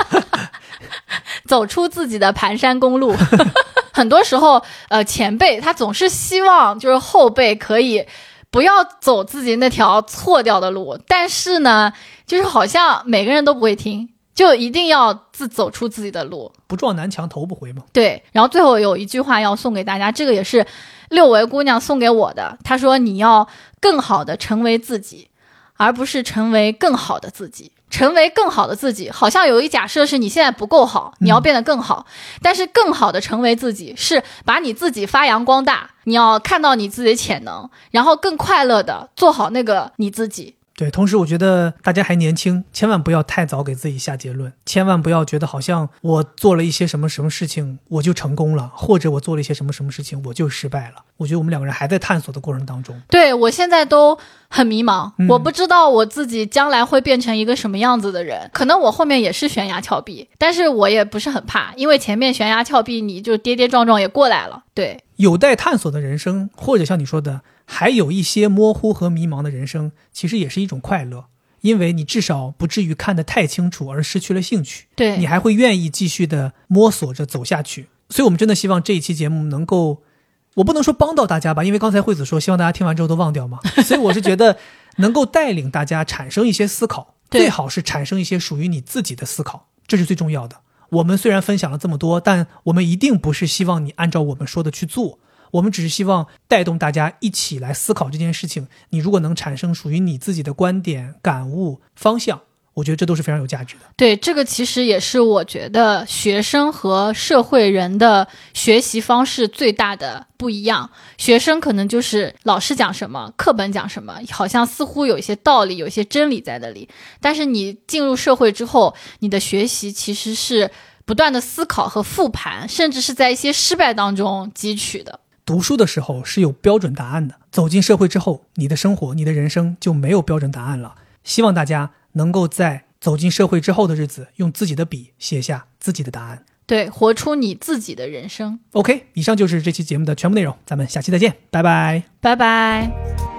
走出自己的盘山公路。很多时候，呃，前辈他总是希望就是后辈可以不要走自己那条错掉的路，但是呢，就是好像每个人都不会听，就一定要自走出自己的路。不撞南墙头不回嘛。对，然后最后有一句话要送给大家，这个也是六维姑娘送给我的。她说：“你要更好的成为自己，而不是成为更好的自己。成为更好的自己，好像有一假设是你现在不够好，你要变得更好。但是更好的成为自己，是把你自己发扬光大。你要看到你自己的潜能，然后更快乐的做好那个你自己。”对，同时我觉得大家还年轻，千万不要太早给自己下结论，千万不要觉得好像我做了一些什么什么事情我就成功了，或者我做了一些什么什么事情我就失败了。我觉得我们两个人还在探索的过程当中。对我现在都很迷茫，嗯我不知道我自己将来会变成一个什么样子的人。可能我后面也是悬崖峭壁，但是我也不是很怕，因为前面悬崖峭壁你就跌跌撞撞也过来了。对，有待探索的人生，或者像你说的，还有一些模糊和迷茫的人生，其实也是一种快乐，因为你至少不至于看得太清楚而失去了兴趣。对，你还会愿意继续的摸索着走下去。所以，我们真的希望这一期节目能够，我不能说帮到大家吧，因为刚才惠子说希望大家听完之后都忘掉嘛，所以我是觉得能够带领大家产生一些思考，最好是产生一些属于你自己的思考，这是最重要的。我们虽然分享了这么多，但我们一定不是希望你按照我们说的去做，我们只是希望带动大家一起来思考这件事情。你如果能产生属于你自己的观点、感悟、方向，我觉得这都是非常有价值的。对，这个其实也是我觉得学生和社会人的学习方式最大的不一样。学生可能就是老师讲什么，课本讲什么，好像似乎有一些道理，有一些真理在那里。但是你进入社会之后，你的学习其实是不断的思考和复盘，甚至是在一些失败当中汲取的。读书的时候是有标准答案的，走进社会之后，你的生活、你的人生就没有标准答案了。希望大家能够在走进社会之后的日子，用自己的笔写下自己的答案。对，活出你自己的人生。OK，以上就是这期节目的全部内容，咱们下期再见，拜拜。拜拜。